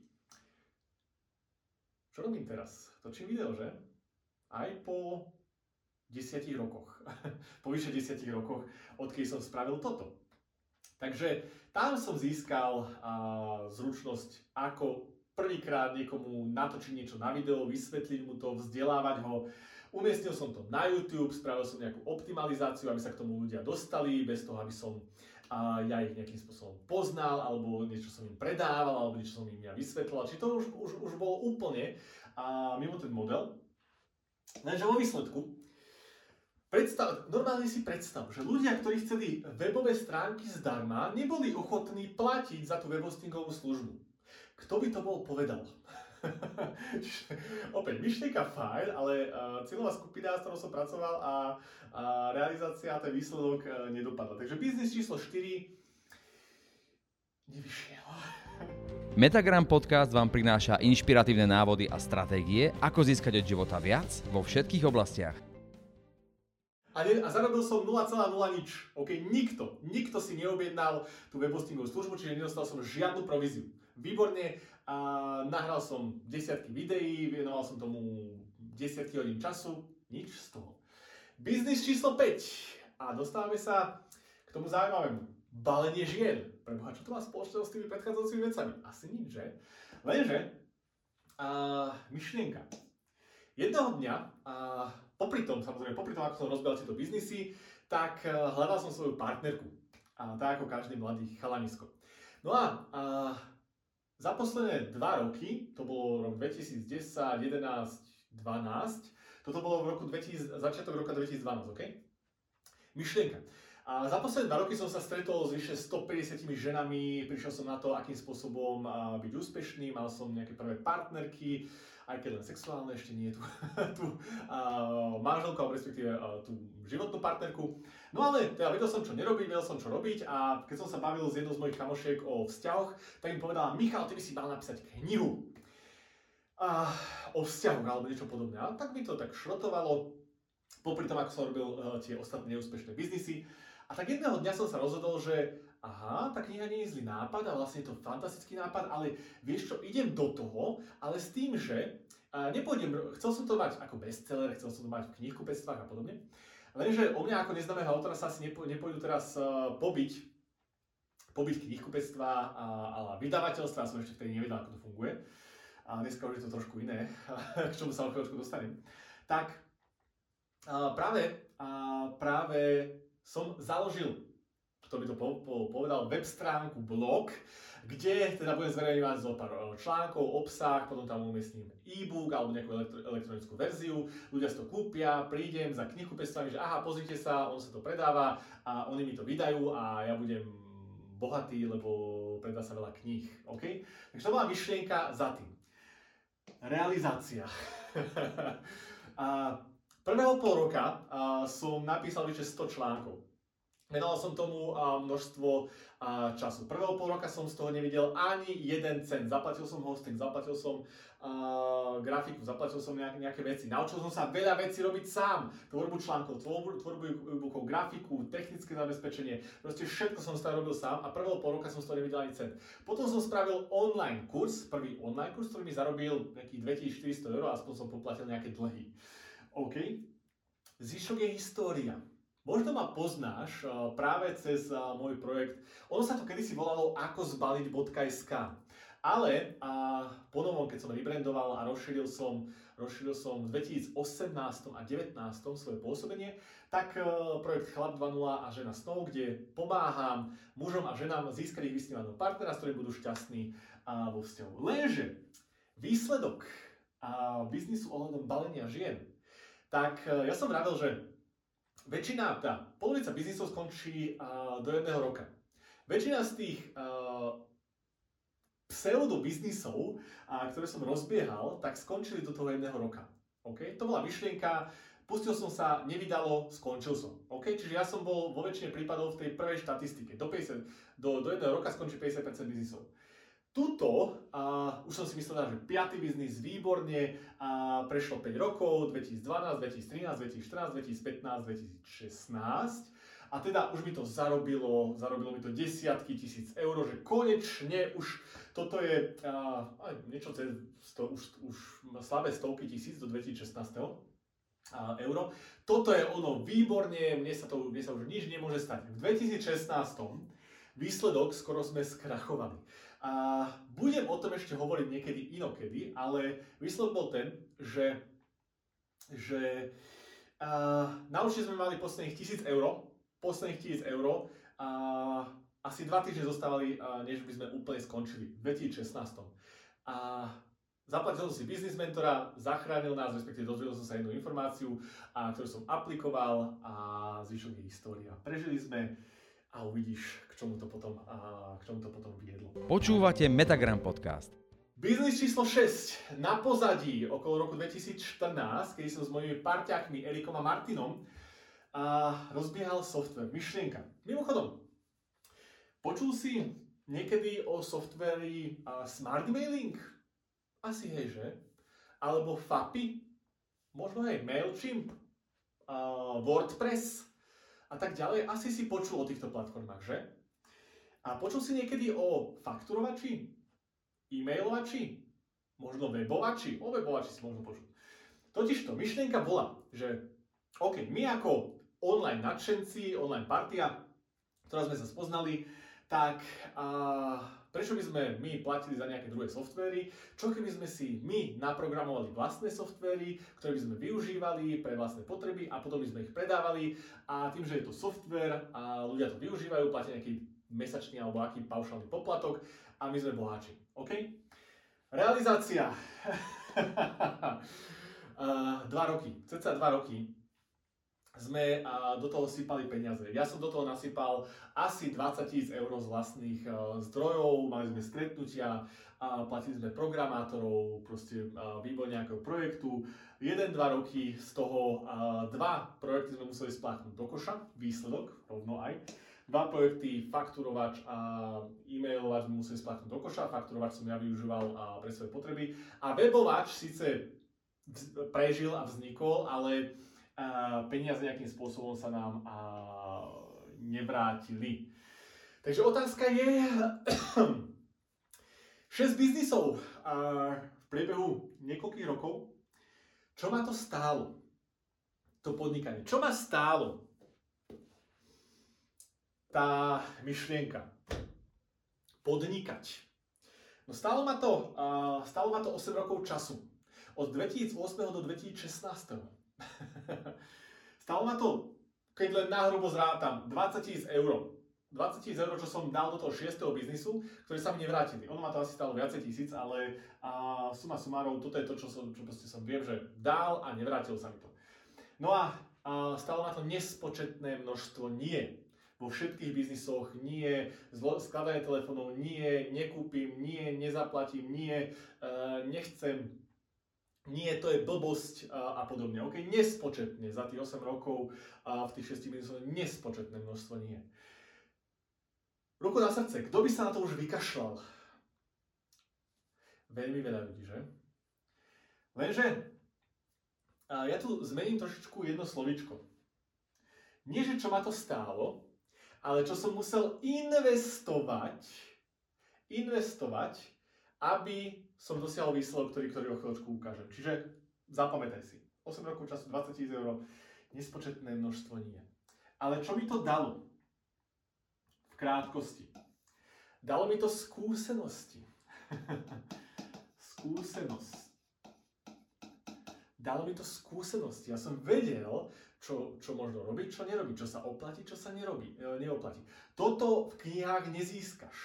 Čo robím teraz? Točím video, že? Aj po 10 rokoch. po vyše 10 rokoch, odkedy som spravil toto. Takže tam som získal a, zručnosť, ako prvýkrát niekomu natočiť niečo na video, vysvetliť mu to, vzdelávať ho. Umiestnil som to na YouTube, spravil som nejakú optimalizáciu, aby sa k tomu ľudia dostali, bez toho, aby som a ja ich nejakým spôsobom poznal, alebo niečo som im predával, alebo niečo som im ja vysvetlil. Či to už, už, už bolo úplne a mimo ten model. Lenže vo výsledku, predstav, normálne si predstav, že ľudia, ktorí chceli webové stránky zdarma, neboli ochotní platiť za tú webhostingovú službu. Kto by to bol povedal? opäť myšlienka fajn, ale uh, cieľová skupina, s ktorou som pracoval a, a realizácia a ten výsledok uh, nedopadla. Takže biznis číslo 4 nevyšiel.
Metagram podcast vám prináša inšpiratívne návody a stratégie, ako získať od života viac vo všetkých oblastiach.
A, ne, a zarobil som 0,0 nič. OK, nikto, nikto si neobjednal tú webhostingovú službu, čiže nedostal som žiadnu províziu. Výborne, a nahral som desiatky videí, venoval som tomu desiatky hodín času, nič z toho. Biznis číslo 5. A dostávame sa k tomu zaujímavému. Balenie žien. Preboha, čo to má spoločné s tými predchádzajúcimi vecami? Asi nič, že? Lenže, a, myšlienka. Jedného dňa, a, popri tom, samozrejme, popri tom, ako som rozbehal tieto biznisy, tak hľadal som svoju partnerku. A, tak ako každý mladý chalanisko. No a, a za posledné dva roky, to bolo rok 2010, 11, 12, toto bolo v roku 2000, začiatok roka 2012, OK? Myšlienka. A za posledné dva roky som sa stretol s vyše 150 ženami, prišiel som na to, akým spôsobom byť úspešný, mal som nejaké prvé partnerky, aj keď len sexuálne, ešte nie tú, tú uh, manželku, alebo respektíve uh, tú životnú partnerku. No ale teda vedel som, čo nerobiť, vedel som, čo robiť a keď som sa bavil s jednou z mojich kamošiek o vzťahoch, tak mi povedala, Michal, ty by si mal napísať knihu uh, o vzťahoch alebo niečo podobné. A tak mi to tak šrotovalo, popri tom, ako som robil uh, tie ostatné neúspešné biznisy. A tak jedného dňa som sa rozhodol, že aha, tá kniha nie je zlý nápad a vlastne je to fantastický nápad, ale vieš čo, idem do toho, ale s tým, že uh, nepôjdem, chcel som to mať ako bestseller, chcel som to mať v knihkupectvách a podobne, lenže o mňa ako neznámeho autora sa asi nepôjdu teraz uh, pobiť, pobiť knihkupectva a, a vydavateľstva, som ešte vtedy nevedel, ako to funguje. A dneska už je to trošku iné, k čomu sa o chvíľočku dostanem. Tak uh, práve, uh, práve som založil, kto by to po, po, povedal, web stránku, blog, kde teda budem zverejňovať zo pár eh, článkov, obsah, potom tam umiestním e-book alebo nejakú elektro- elektronickú verziu, ľudia si to kúpia, prídem za knihu pestvami, že aha, pozrite sa, on sa to predáva a oni mi to vydajú a ja budem bohatý, lebo predá sa veľa kníh, OK? Takže to bola myšlienka za tým. Realizácia. a Prvého pol roka uh, som napísal vyše 100 článkov. Venoval som tomu množstvo času. Prvého pol roka som z toho nevidel ani jeden cent. Zaplatil som hosting, zaplatil som grafiku, zaplatil som nejaké, veci. Naučil som sa veľa vecí robiť sám. Tvorbu článkov, tvorbu, e-bookov, grafiku, technické zabezpečenie. Proste všetko som toho robil sám a prvého pol roka som z toho nevidel ani cent. Potom som spravil online kurz, prvý online kurz, ktorý mi zarobil nejakých 2400 eur, aspoň som poplatil nejaké dlhy. OK. Zvyšok je história. Možno ma poznáš uh, práve cez uh, môj projekt. Ono sa to kedysi volalo ako zbaliť.sk. Ale a po novom, keď som rebrandoval a rozšíril som, rozšíril som v 2018 a 2019 svoje pôsobenie, tak projekt Chlap 2.0 a Žena snov, kde pomáham mužom a ženám získať ich vysnívaného partnera, s ktorým budú šťastní vo vzťahu. Lenže výsledok uh, biznisu ohľadom balenia žien tak ja som vravil, že väčšina, tá polovica biznisov skončí uh, do jedného roka. Väčšina z tých uh, pseudo biznisov, uh, ktoré som rozbiehal, tak skončili do toho jedného roka. Okay? To bola myšlienka, pustil som sa, nevydalo, skončil som. Okay? Čiže ja som bol vo väčšine prípadov v tej prvej štatistike. Do, 50, do, do jedného roka skončí 50% biznisov. Tuto, a už som si myslel, že 5. biznis výborne, a prešlo 5 rokov, 2012, 2013, 2014, 2015, 2016. A teda už mi to zarobilo, zarobilo mi to desiatky tisíc eur, že konečne už toto je a, niečo cez sto, už, už slabé stovky tisíc do 2016 a, euro. Toto je ono výborne, mne sa, to, mne sa už nič nemôže stať. V 2016 výsledok skoro sme skrachovali. A budem o tom ešte hovoriť niekedy inokedy, ale výsledok bol ten, že, že uh, na sme mali posledných 1000 eur, posledných 1000 eur a asi dva týždne zostávali, uh, než by sme úplne skončili v 2016. A zaplatil som si biznis mentora, zachránil nás, respektíve dozvedel som sa jednu informáciu, a, ktorú som aplikoval a zvyšok je história. Prežili sme a uvidíš, k čomu to potom, a, k čomu to potom viedlo.
Počúvate Metagram podcast.
Biznis číslo 6. Na pozadí okolo roku 2014, keď som s mojimi parťákmi Erikom a Martinom a rozbiehal software. Myšlienka. Mimochodom, počul si niekedy o softveri Smart Mailing? Asi hej, že? Alebo FAPI? Možno aj MailChimp? Uh, WordPress? A tak ďalej. Asi si počul o týchto platformách, že? A počul si niekedy o fakturovači? e-mailovači, možno webovači, o webovači si možno počuť. Totižto myšlienka bola, že OK, my ako online nadšenci, online partia, ktorá sme sa spoznali, tak a, prečo by sme my platili za nejaké druhé softvery, čo keby sme si my naprogramovali vlastné softvery, ktoré by sme využívali pre vlastné potreby a potom by sme ich predávali a tým, že je to software a ľudia to využívajú, platia nejaký mesačný alebo aký paušálny poplatok a my sme boháči. OK? Realizácia. dva roky, ceca dva roky sme do toho sypali peniaze. Ja som do toho nasypal asi 20 tisíc eur z vlastných zdrojov, mali sme stretnutia, platili sme programátorov, proste vývoj nejakého projektu. 1-2 roky z toho dva projekty sme museli spláchnuť do koša, výsledok rovno aj. Dva projekty, fakturovač a e-mailovač sme museli splatnúť do koša, fakturovač som ja využíval pre svoje potreby a webovač síce prežil a vznikol, ale peniaze nejakým spôsobom sa nám nevrátili. Takže otázka je, 6 biznisov v priebehu niekoľkých rokov, čo ma to stálo? To podnikanie. Čo ma stálo tá myšlienka. Podnikať. No stálo ma to, stálo ma to 8 rokov času. Od 2008 do 2016. stálo ma to, keď len nahrubo zrátam, 20 tisíc eur. 20 tisíc eur, čo som dal do toho 6. biznisu, ktoré sa mi nevrátili. Ono ma to asi stalo viacej tisíc, ale a, suma sumárov, toto je to, čo, som, čo som viem, že dal a nevrátilo sa mi to. No a, a stalo ma to nespočetné množstvo nie vo všetkých biznisoch, nie, skladanie telefónov, nie, nekúpim, nie, nezaplatím, nie, uh, nechcem, nie, to je blbosť uh, a podobne. OK, nespočetne za tých 8 rokov a v tých 6 biznisoch nespočetné množstvo nie. Ruku na srdce, kto by sa na to už vykašľal? Veľmi veľa ľudí, že? Lenže uh, ja tu zmením trošičku jedno slovičko. Nie, že čo ma to stálo, ale čo som musel investovať, investovať, aby som dosiahol výsledok, ktorý, ktorý o chvíľočku ukážem. Čiže zapamätaj si, 8 rokov času, 20 tisíc eur, nespočetné množstvo nie. Ale čo mi to dalo? V krátkosti. Dalo mi to skúsenosti. Skúsenosť. Dalo mi to skúsenosti. Ja som vedel, čo, čo možno robiť, čo nerobiť, čo sa oplatí, čo sa nerobí, e, neoplatí. Toto v knihách nezískaš.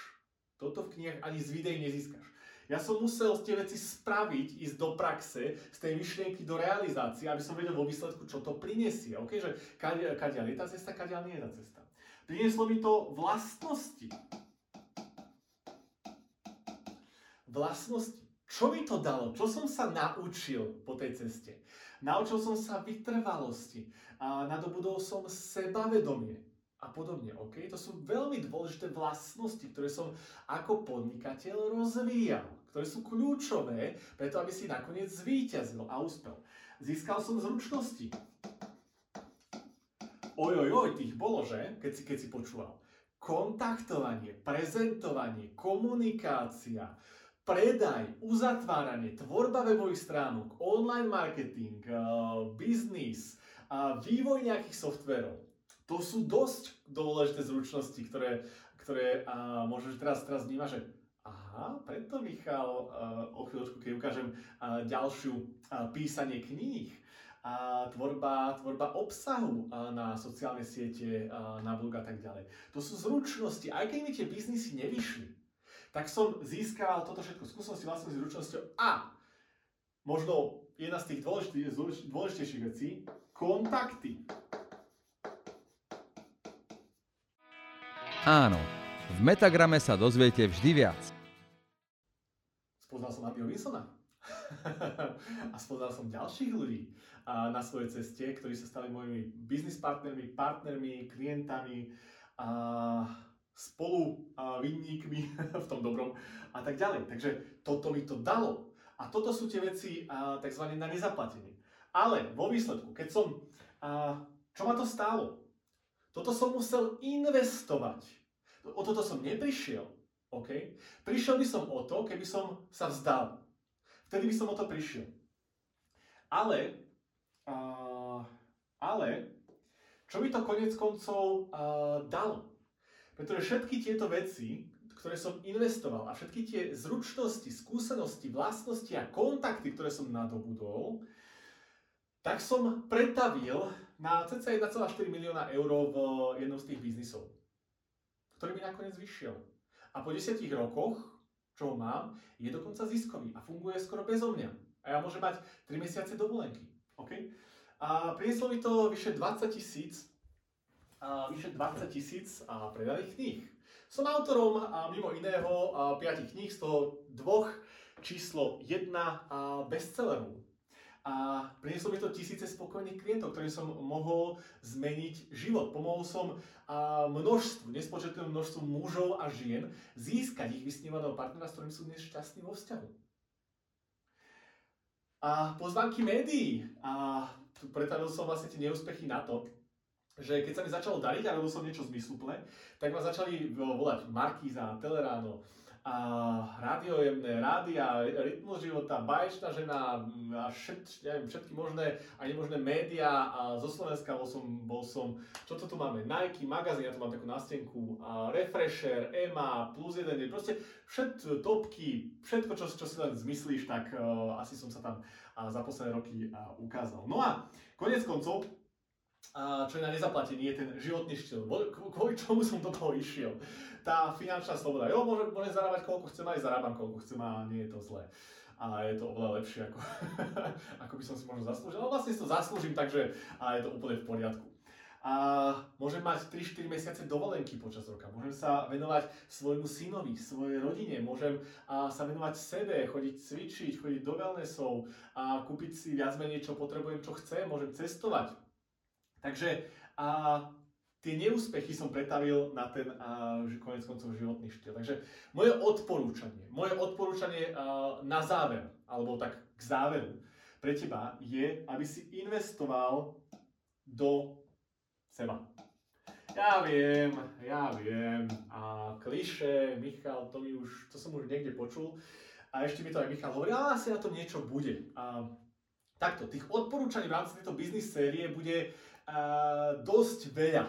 Toto v knihách ani z videí nezískaš. Ja som musel tie veci spraviť, ísť do praxe, z tej myšlienky do realizácie, aby som vedel vo výsledku, čo to prinesie. Okay? Že kadiaľ je tá cesta, kadiaľ nie je tá cesta. Prinieslo mi to vlastnosti. Vlastnosti. Čo mi to dalo? Čo som sa naučil po tej ceste? Naučil som sa vytrvalosti, a nadobudol som sebavedomie a podobne. Okay? To sú veľmi dôležité vlastnosti, ktoré som ako podnikateľ rozvíjal, ktoré sú kľúčové preto, aby si nakoniec zvíťazil a uspel. Získal som zručnosti. Oj, oj, tých bolo, že? Keď si, keď si počúval. Kontaktovanie, prezentovanie, komunikácia, predaj, uzatváranie, tvorba webových stránok, online marketing, uh, biznis, vývoj nejakých softverov. To sú dosť dôležité zručnosti, ktoré, ktoré uh, môžeš teraz, teraz vnímať, že aha, preto Michal, uh, o chvíľočku, keď ukážem uh, ďalšiu uh, písanie kníh, a tvorba, tvorba obsahu na sociálne siete, na blog a tak ďalej. To sú zručnosti. Aj keď mi tie biznisy nevyšli, tak som získal toto všetko skúsenosti, vlastnou zručnosťou a možno jedna z tých dôležitejších vecí, kontakty.
Áno, v Metagrame sa dozviete vždy viac.
Spoznal som Wilsona. a spoznal som ďalších ľudí na svojej ceste, ktorí sa stali mojimi biznis partnermi, partnermi, klientami, a spolu vinníkmi v tom dobrom a tak ďalej. Takže toto mi to dalo. A toto sú tie veci tzv. na nezaplatenie. Ale vo výsledku, keď som... Čo ma to stálo? Toto som musel investovať. O toto som neprišiel. Okay? Prišiel by som o to, keby som sa vzdal. Vtedy by som o to prišiel. Ale, uh, ale, čo by to konec koncov uh, dalo? Pretože všetky tieto veci, ktoré som investoval a všetky tie zručnosti, skúsenosti, vlastnosti a kontakty, ktoré som nadobudol, tak som pretavil na cca 1,4 milióna eur v jednom z tých biznisov, ktorý mi nakoniec vyšiel. A po 10 rokoch, čo mám, je dokonca ziskový a funguje skoro bezo mňa. A ja môžem mať 3 mesiace dovolenky. Okay? A prinieslo mi to vyše 20 tisíc vyše 20 tisíc predaných kníh. Som autorom a mimo iného 5 kníh, z toho dvoch číslo 1 bestsellerov a prinieslo mi to tisíce spokojných klientov, ktorým som mohol zmeniť život. Pomohol som množstvu, nespočetnému množstvu mužov a žien získať ich vysnívaného partnera, s ktorým sú dnes šťastní vo vzťahu. A pozvánky médií. A pretavil som vlastne tie neúspechy na to, že keď sa mi začalo dariť a robil som niečo zmysluplné, tak ma začali volať Markíza, Teleráno, a rádiojemné, rádia, rytmus života, baječná žena a všet, neviem, všetky možné a nemožné médiá. A zo Slovenska bol som, bol som, čo to tu máme, Nike, magazín, ja tu mám takú nástenku, a Refresher, EMA, Plus 1, proste všet topky, všetko, čo, čo si len zmyslíš, tak uh, asi som sa tam uh, za posledné roky uh, ukázal. No a konec koncov, a čo je na nezaplatenie, je ten životný štýl. Kvôli čomu som do toho išiel. Tá finančná sloboda. Jo, môžem, môžem zarábať koľko chcem, aj zarábam koľko chcem a nie je to zlé. A je to oveľa lepšie, ako, ako by som si možno zaslúžil. Ale vlastne si to zaslúžim, takže a je to úplne v poriadku. A môžem mať 3-4 mesiace dovolenky počas roka. Môžem sa venovať svojmu synovi, svojej rodine. Môžem a, sa venovať sebe, chodiť cvičiť, chodiť do wellnessov a kúpiť si viac menej, čo potrebujem, čo chcem. Môžem cestovať Takže a tie neúspechy som pretavil na ten a, konec koncov životný štýl. Takže moje odporúčanie, moje odporúčanie a, na záver, alebo tak k záveru pre teba je, aby si investoval do seba. Ja viem, ja viem. A kliše, Michal, to, mi už, to som už niekde počul. A ešte mi to aj Michal hovorí, ale asi na to niečo bude. A takto, tých odporúčaní v rámci tejto biznis série bude Uh, dosť veľa.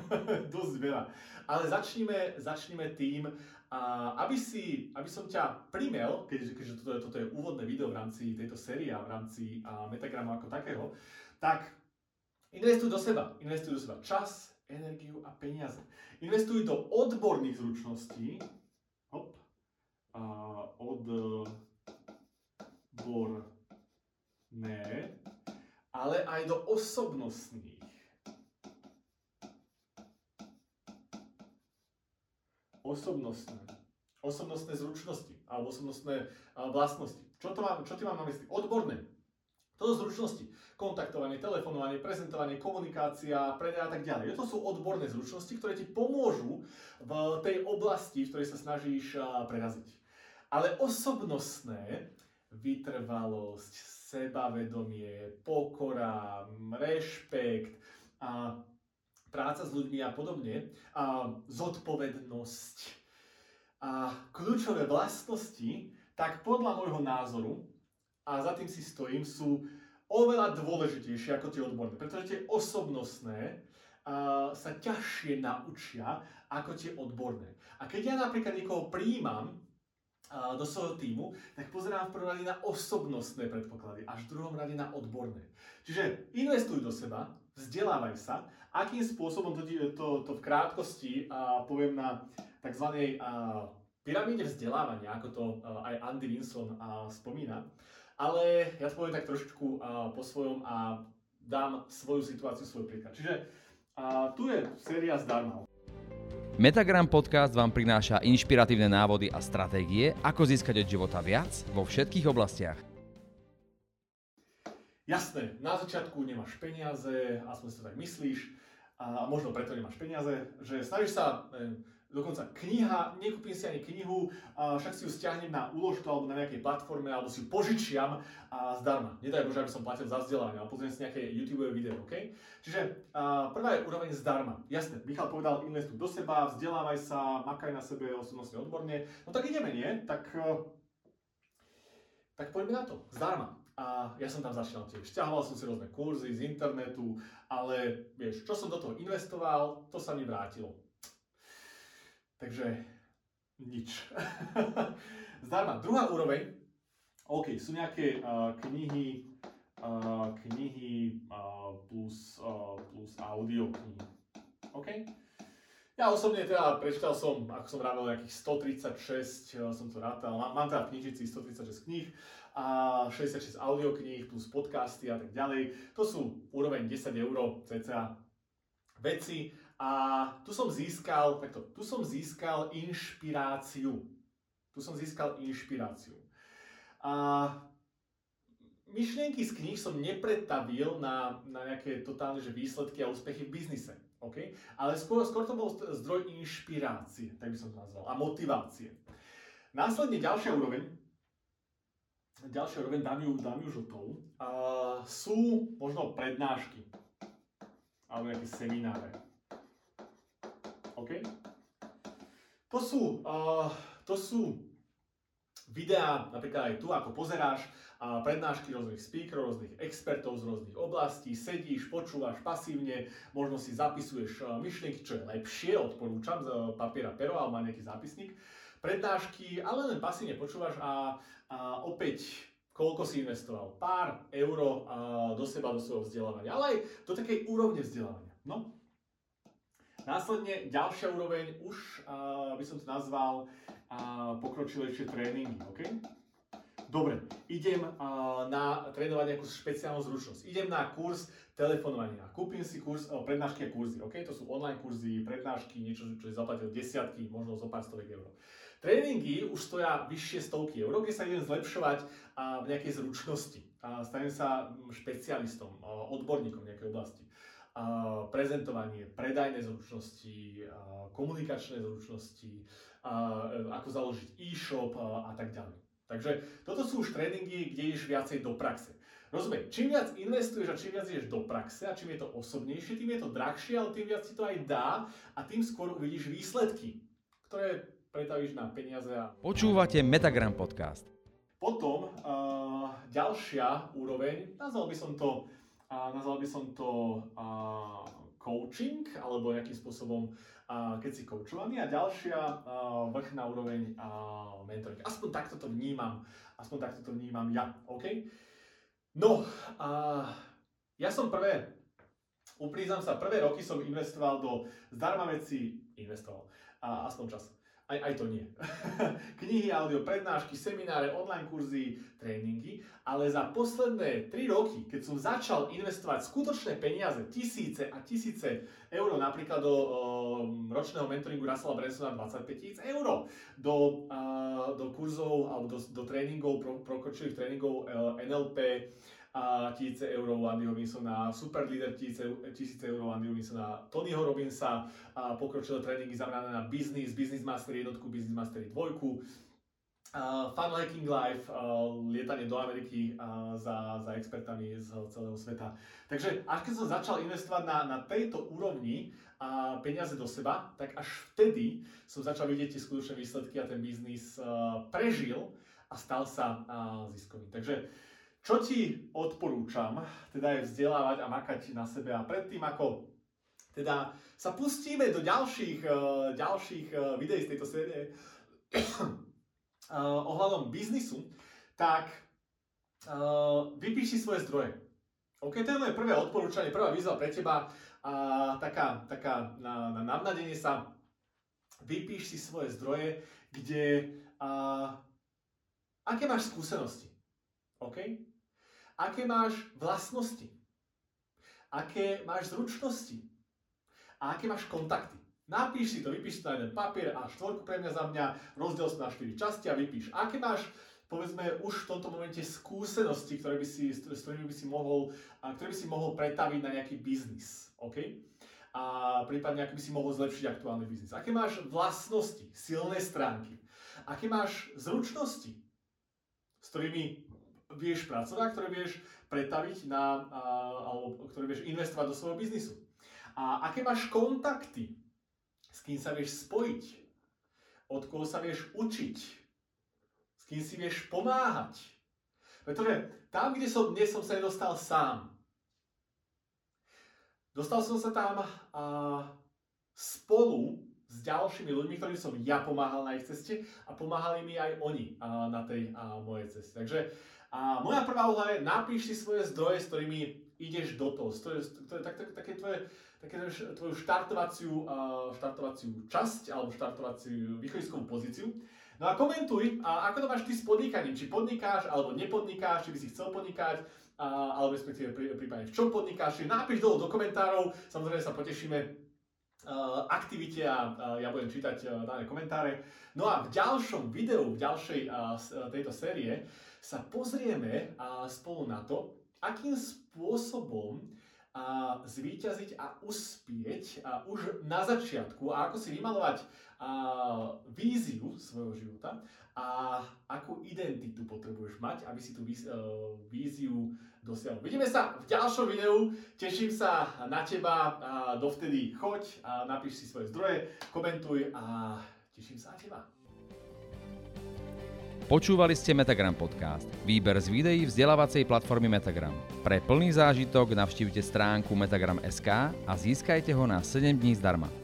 dosť veľa. Ale začníme, začníme tým, uh, aby, si, aby som ťa primel, keďže, keďže toto, je, toto je úvodné video v rámci tejto série a v rámci uh, metagramu ako takého, tak investuj do seba. Investuj do seba čas, energiu a peniaze. Investuj do odborných zručností. Hop. Uh, odborné ale aj do osobnostných. Osobnostné. Osobnostné zručnosti alebo osobnostné vlastnosti. Čo, to mám, čo ty mám na mysli? Odborné. Toto zručnosti. Kontaktovanie, telefonovanie, prezentovanie, komunikácia, predaj a tak ďalej. To sú odborné zručnosti, ktoré ti pomôžu v tej oblasti, v ktorej sa snažíš preraziť. Ale osobnostné, vytrvalosť, sebavedomie, pokora, rešpekt, a práca s ľuďmi a podobne, a zodpovednosť a kľúčové vlastnosti, tak podľa môjho názoru, a za tým si stojím, sú oveľa dôležitejšie ako tie odborné, pretože tie osobnostné a, sa ťažšie naučia ako tie odborné. A keď ja napríklad niekoho príjmam do svojho týmu, tak pozerám v prvom rade na osobnostné predpoklady, až v druhom rade na odborné. Čiže investuj do seba, vzdelávaj sa, akým spôsobom to, to, to v krátkosti a poviem na tzv. pyramíde vzdelávania, ako to aj Andy Vinson spomína. Ale ja to poviem tak trošičku po svojom a dám svoju situáciu, svoj príklad. Čiže tu je séria zdarma.
Metagram Podcast vám prináša inšpiratívne návody a stratégie, ako získať od života viac vo všetkých oblastiach.
Jasné, na začiatku nemáš peniaze, aspoň si to tak myslíš, a možno preto nemáš peniaze, že snažíš sa, neviem, dokonca kniha, nekúpim si ani knihu, a však si ju stiahnem na úložku alebo na nejakej platforme, alebo si ju požičiam a zdarma. Nedaj Bože, aby som platil za vzdelanie, ale pozriem si nejaké YouTube video, OK? Čiže a, prvá je úroveň zdarma. Jasne, Michal povedal, investuj do seba, vzdelávaj sa, makaj na sebe osobnostne odborne. No tak ideme, nie? Tak, e, tak poďme na to, zdarma. A ja som tam začal tiež. Šťahoval som si rôzne kurzy z internetu, ale vieš, čo som do toho investoval, to sa mi vrátilo. Takže nič. Zdarma. Druhá úroveň, OK, sú nejaké uh, knihy, uh, knihy uh, plus, uh, plus audio knihy. OK? Ja osobne teda prečítal som, ako som vravel, nejakých 136, uh, som to rátal, mám teda v knižnici 136 kníh a 66 audio kníh plus podcasty a tak ďalej. To sú úroveň 10 eur cca veci, a tu som získal, takto, tu som získal inšpiráciu. Tu som získal inšpiráciu. A myšlienky z kníh som nepretavil na, na nejaké totálne že výsledky a úspechy v biznise. Okay? Ale skôr, skôr to bol zdroj inšpirácie, tak by som to nazval, a motivácie. Následne ďalšia úroveň, ďalšia úroveň, dám ju, dám ju žltou, a sú možno prednášky alebo nejaké semináre. OK? To sú, uh, to sú videá, napríklad aj tu, ako pozeráš, a prednášky rôznych speakerov, rôznych expertov z rôznych oblastí, sedíš, počúvaš pasívne, možno si zapisuješ myšlienky, čo je lepšie, odporúčam, z papiera pero, alebo nejaký zápisník. Prednášky, ale len pasívne počúvaš a, a opäť koľko si investoval? Pár euro do seba, do svojho vzdelávania, ale aj do takej úrovne vzdelávania. No, Následne ďalšia úroveň, už uh, by som to nazval uh, pokročilejšie tréningy. Okay? Dobre, idem uh, na trénovať nejakú špeciálnu zručnosť. Idem na kurz telefonovania. Kúpim si kurz, uh, prednášky a kurzy. Okay? To sú online kurzy, prednášky, niečo, čo je zaplatil desiatky, možno zo pár stovek eur. Tréningy už stoja vyššie stovky eur, kde sa idem zlepšovať v nejakej zručnosti. Stanem sa špecialistom, uh, odborníkom nejakej oblasti prezentovanie, predajné zručnosti, komunikačné zručnosti, ako založiť e-shop a tak ďalej. Takže toto sú už tréningy, kde ideš viacej do praxe. Rozumej, čím viac investuješ a čím viac ideš do praxe a čím je to osobnejšie, tým je to drahšie, ale tým viac ti to aj dá a tým skôr uvidíš výsledky, ktoré pretavíš na peniaze. A...
Počúvate Metagram Podcast.
Potom uh, ďalšia úroveň, nazval by som to a nazval by som to a, coaching, alebo nejakým spôsobom, a, keď si coachovaný. A ďalšia a, vrchná úroveň a, mentoring. Aspoň takto to vnímam. Aspoň takto to vnímam ja. OK? No, a, ja som prvé, uprízam sa, prvé roky som investoval do zdarma veci, investoval, a, aspoň čas aj, aj to nie. Knihy, audio, prednášky, semináre, online kurzy, tréningy, ale za posledné 3 roky, keď som začal investovať skutočné peniaze, tisíce a tisíce eur, napríklad do uh, ročného mentoringu Russella Bransona 25 tisíc eur, do, uh, do kurzov alebo do, do tréningov, pro, prokročilých tréningov uh, NLP, a tisíce eur Andy Robinsona, super líder tisíce, tisíce eur Andy Robinsona, Tonyho Robinsa, a pokročilé tréningy zamerané na business, business mastery jednotku, business mastery dvojku, uh, Fun Hacking Life, uh, lietanie do Ameriky uh, za, za expertami z celého sveta. Takže až keď som začal investovať na, na tejto úrovni a peniaze do seba, tak až vtedy som začal vidieť tie skutočné výsledky a ten biznis uh, prežil a stal sa uh, ziskový. Takže čo ti odporúčam, teda je vzdelávať a makať na sebe a predtým ako teda sa pustíme do ďalších, uh, ďalších uh, videí z tejto série uh, ohľadom biznisu, tak vypíš si svoje zdroje. OK, to je moje prvé odporúčanie, prvá výzva pre teba, a taká, taká na, na navnadenie sa, vypíš si svoje zdroje, kde, uh, aké máš skúsenosti. OK? Aké máš vlastnosti, aké máš zručnosti a aké máš kontakty. Napíš si to, vypíš to na jeden papier a štvorku pre mňa za mňa, rozdiel sa na 4 časti a vypíš. Aké máš povedzme už v tomto momente skúsenosti, ktoré by si, s ktorými by si mohol, ktoré by si mohol pretaviť na nejaký biznis. OK? A prípadne, ako by si mohol zlepšiť aktuálny biznis. Aké máš vlastnosti, silné stránky? Aké máš zručnosti, s ktorými vieš pracovať, ktoré vieš pretaviť na, alebo ktoré vieš investovať do svojho biznisu? A aké máš kontakty, s kým sa vieš spojiť, od koho sa vieš učiť, s kým si vieš pomáhať. Pretože tam, kde som dnes, som sa nedostal sám. Dostal som sa tam a, spolu s ďalšími ľuďmi, ktorým som ja pomáhal na ich ceste a pomáhali mi aj oni a, na tej a, mojej ceste. Takže a moja prvá úloha je napíš si svoje zdroje, s ktorými ideš do toho. To to je tak, tak, také tvoje také tvoju štartovaciu, štartovaciu časť alebo štartovaciu východiskovú pozíciu. No a komentuj, a ako to máš ty s podnikaním, či podnikáš alebo nepodnikáš, či by si chcel podnikať, a, alebo respektíve prípadne v čom podnikáš, či napíš dolu do komentárov, samozrejme sa potešíme uh, aktivite a uh, ja budem čítať uh, dané komentáre. No a v ďalšom videu, v ďalšej uh, tejto série sa pozrieme spolu na to, akým spôsobom zvíťaziť a uspieť už na začiatku a ako si vymalovať víziu svojho života a akú identitu potrebuješ mať, aby si tú uh, víziu dosiahol. Vidíme sa v ďalšom videu, teším sa na teba, dovtedy choď napíš si svoje zdroje, komentuj a teším sa na teba.
Počúvali ste Metagram Podcast, výber z videí vzdelávacej platformy Metagram. Pre plný zážitok navštívte stránku metagram.sk a získajte ho na 7 dní zdarma.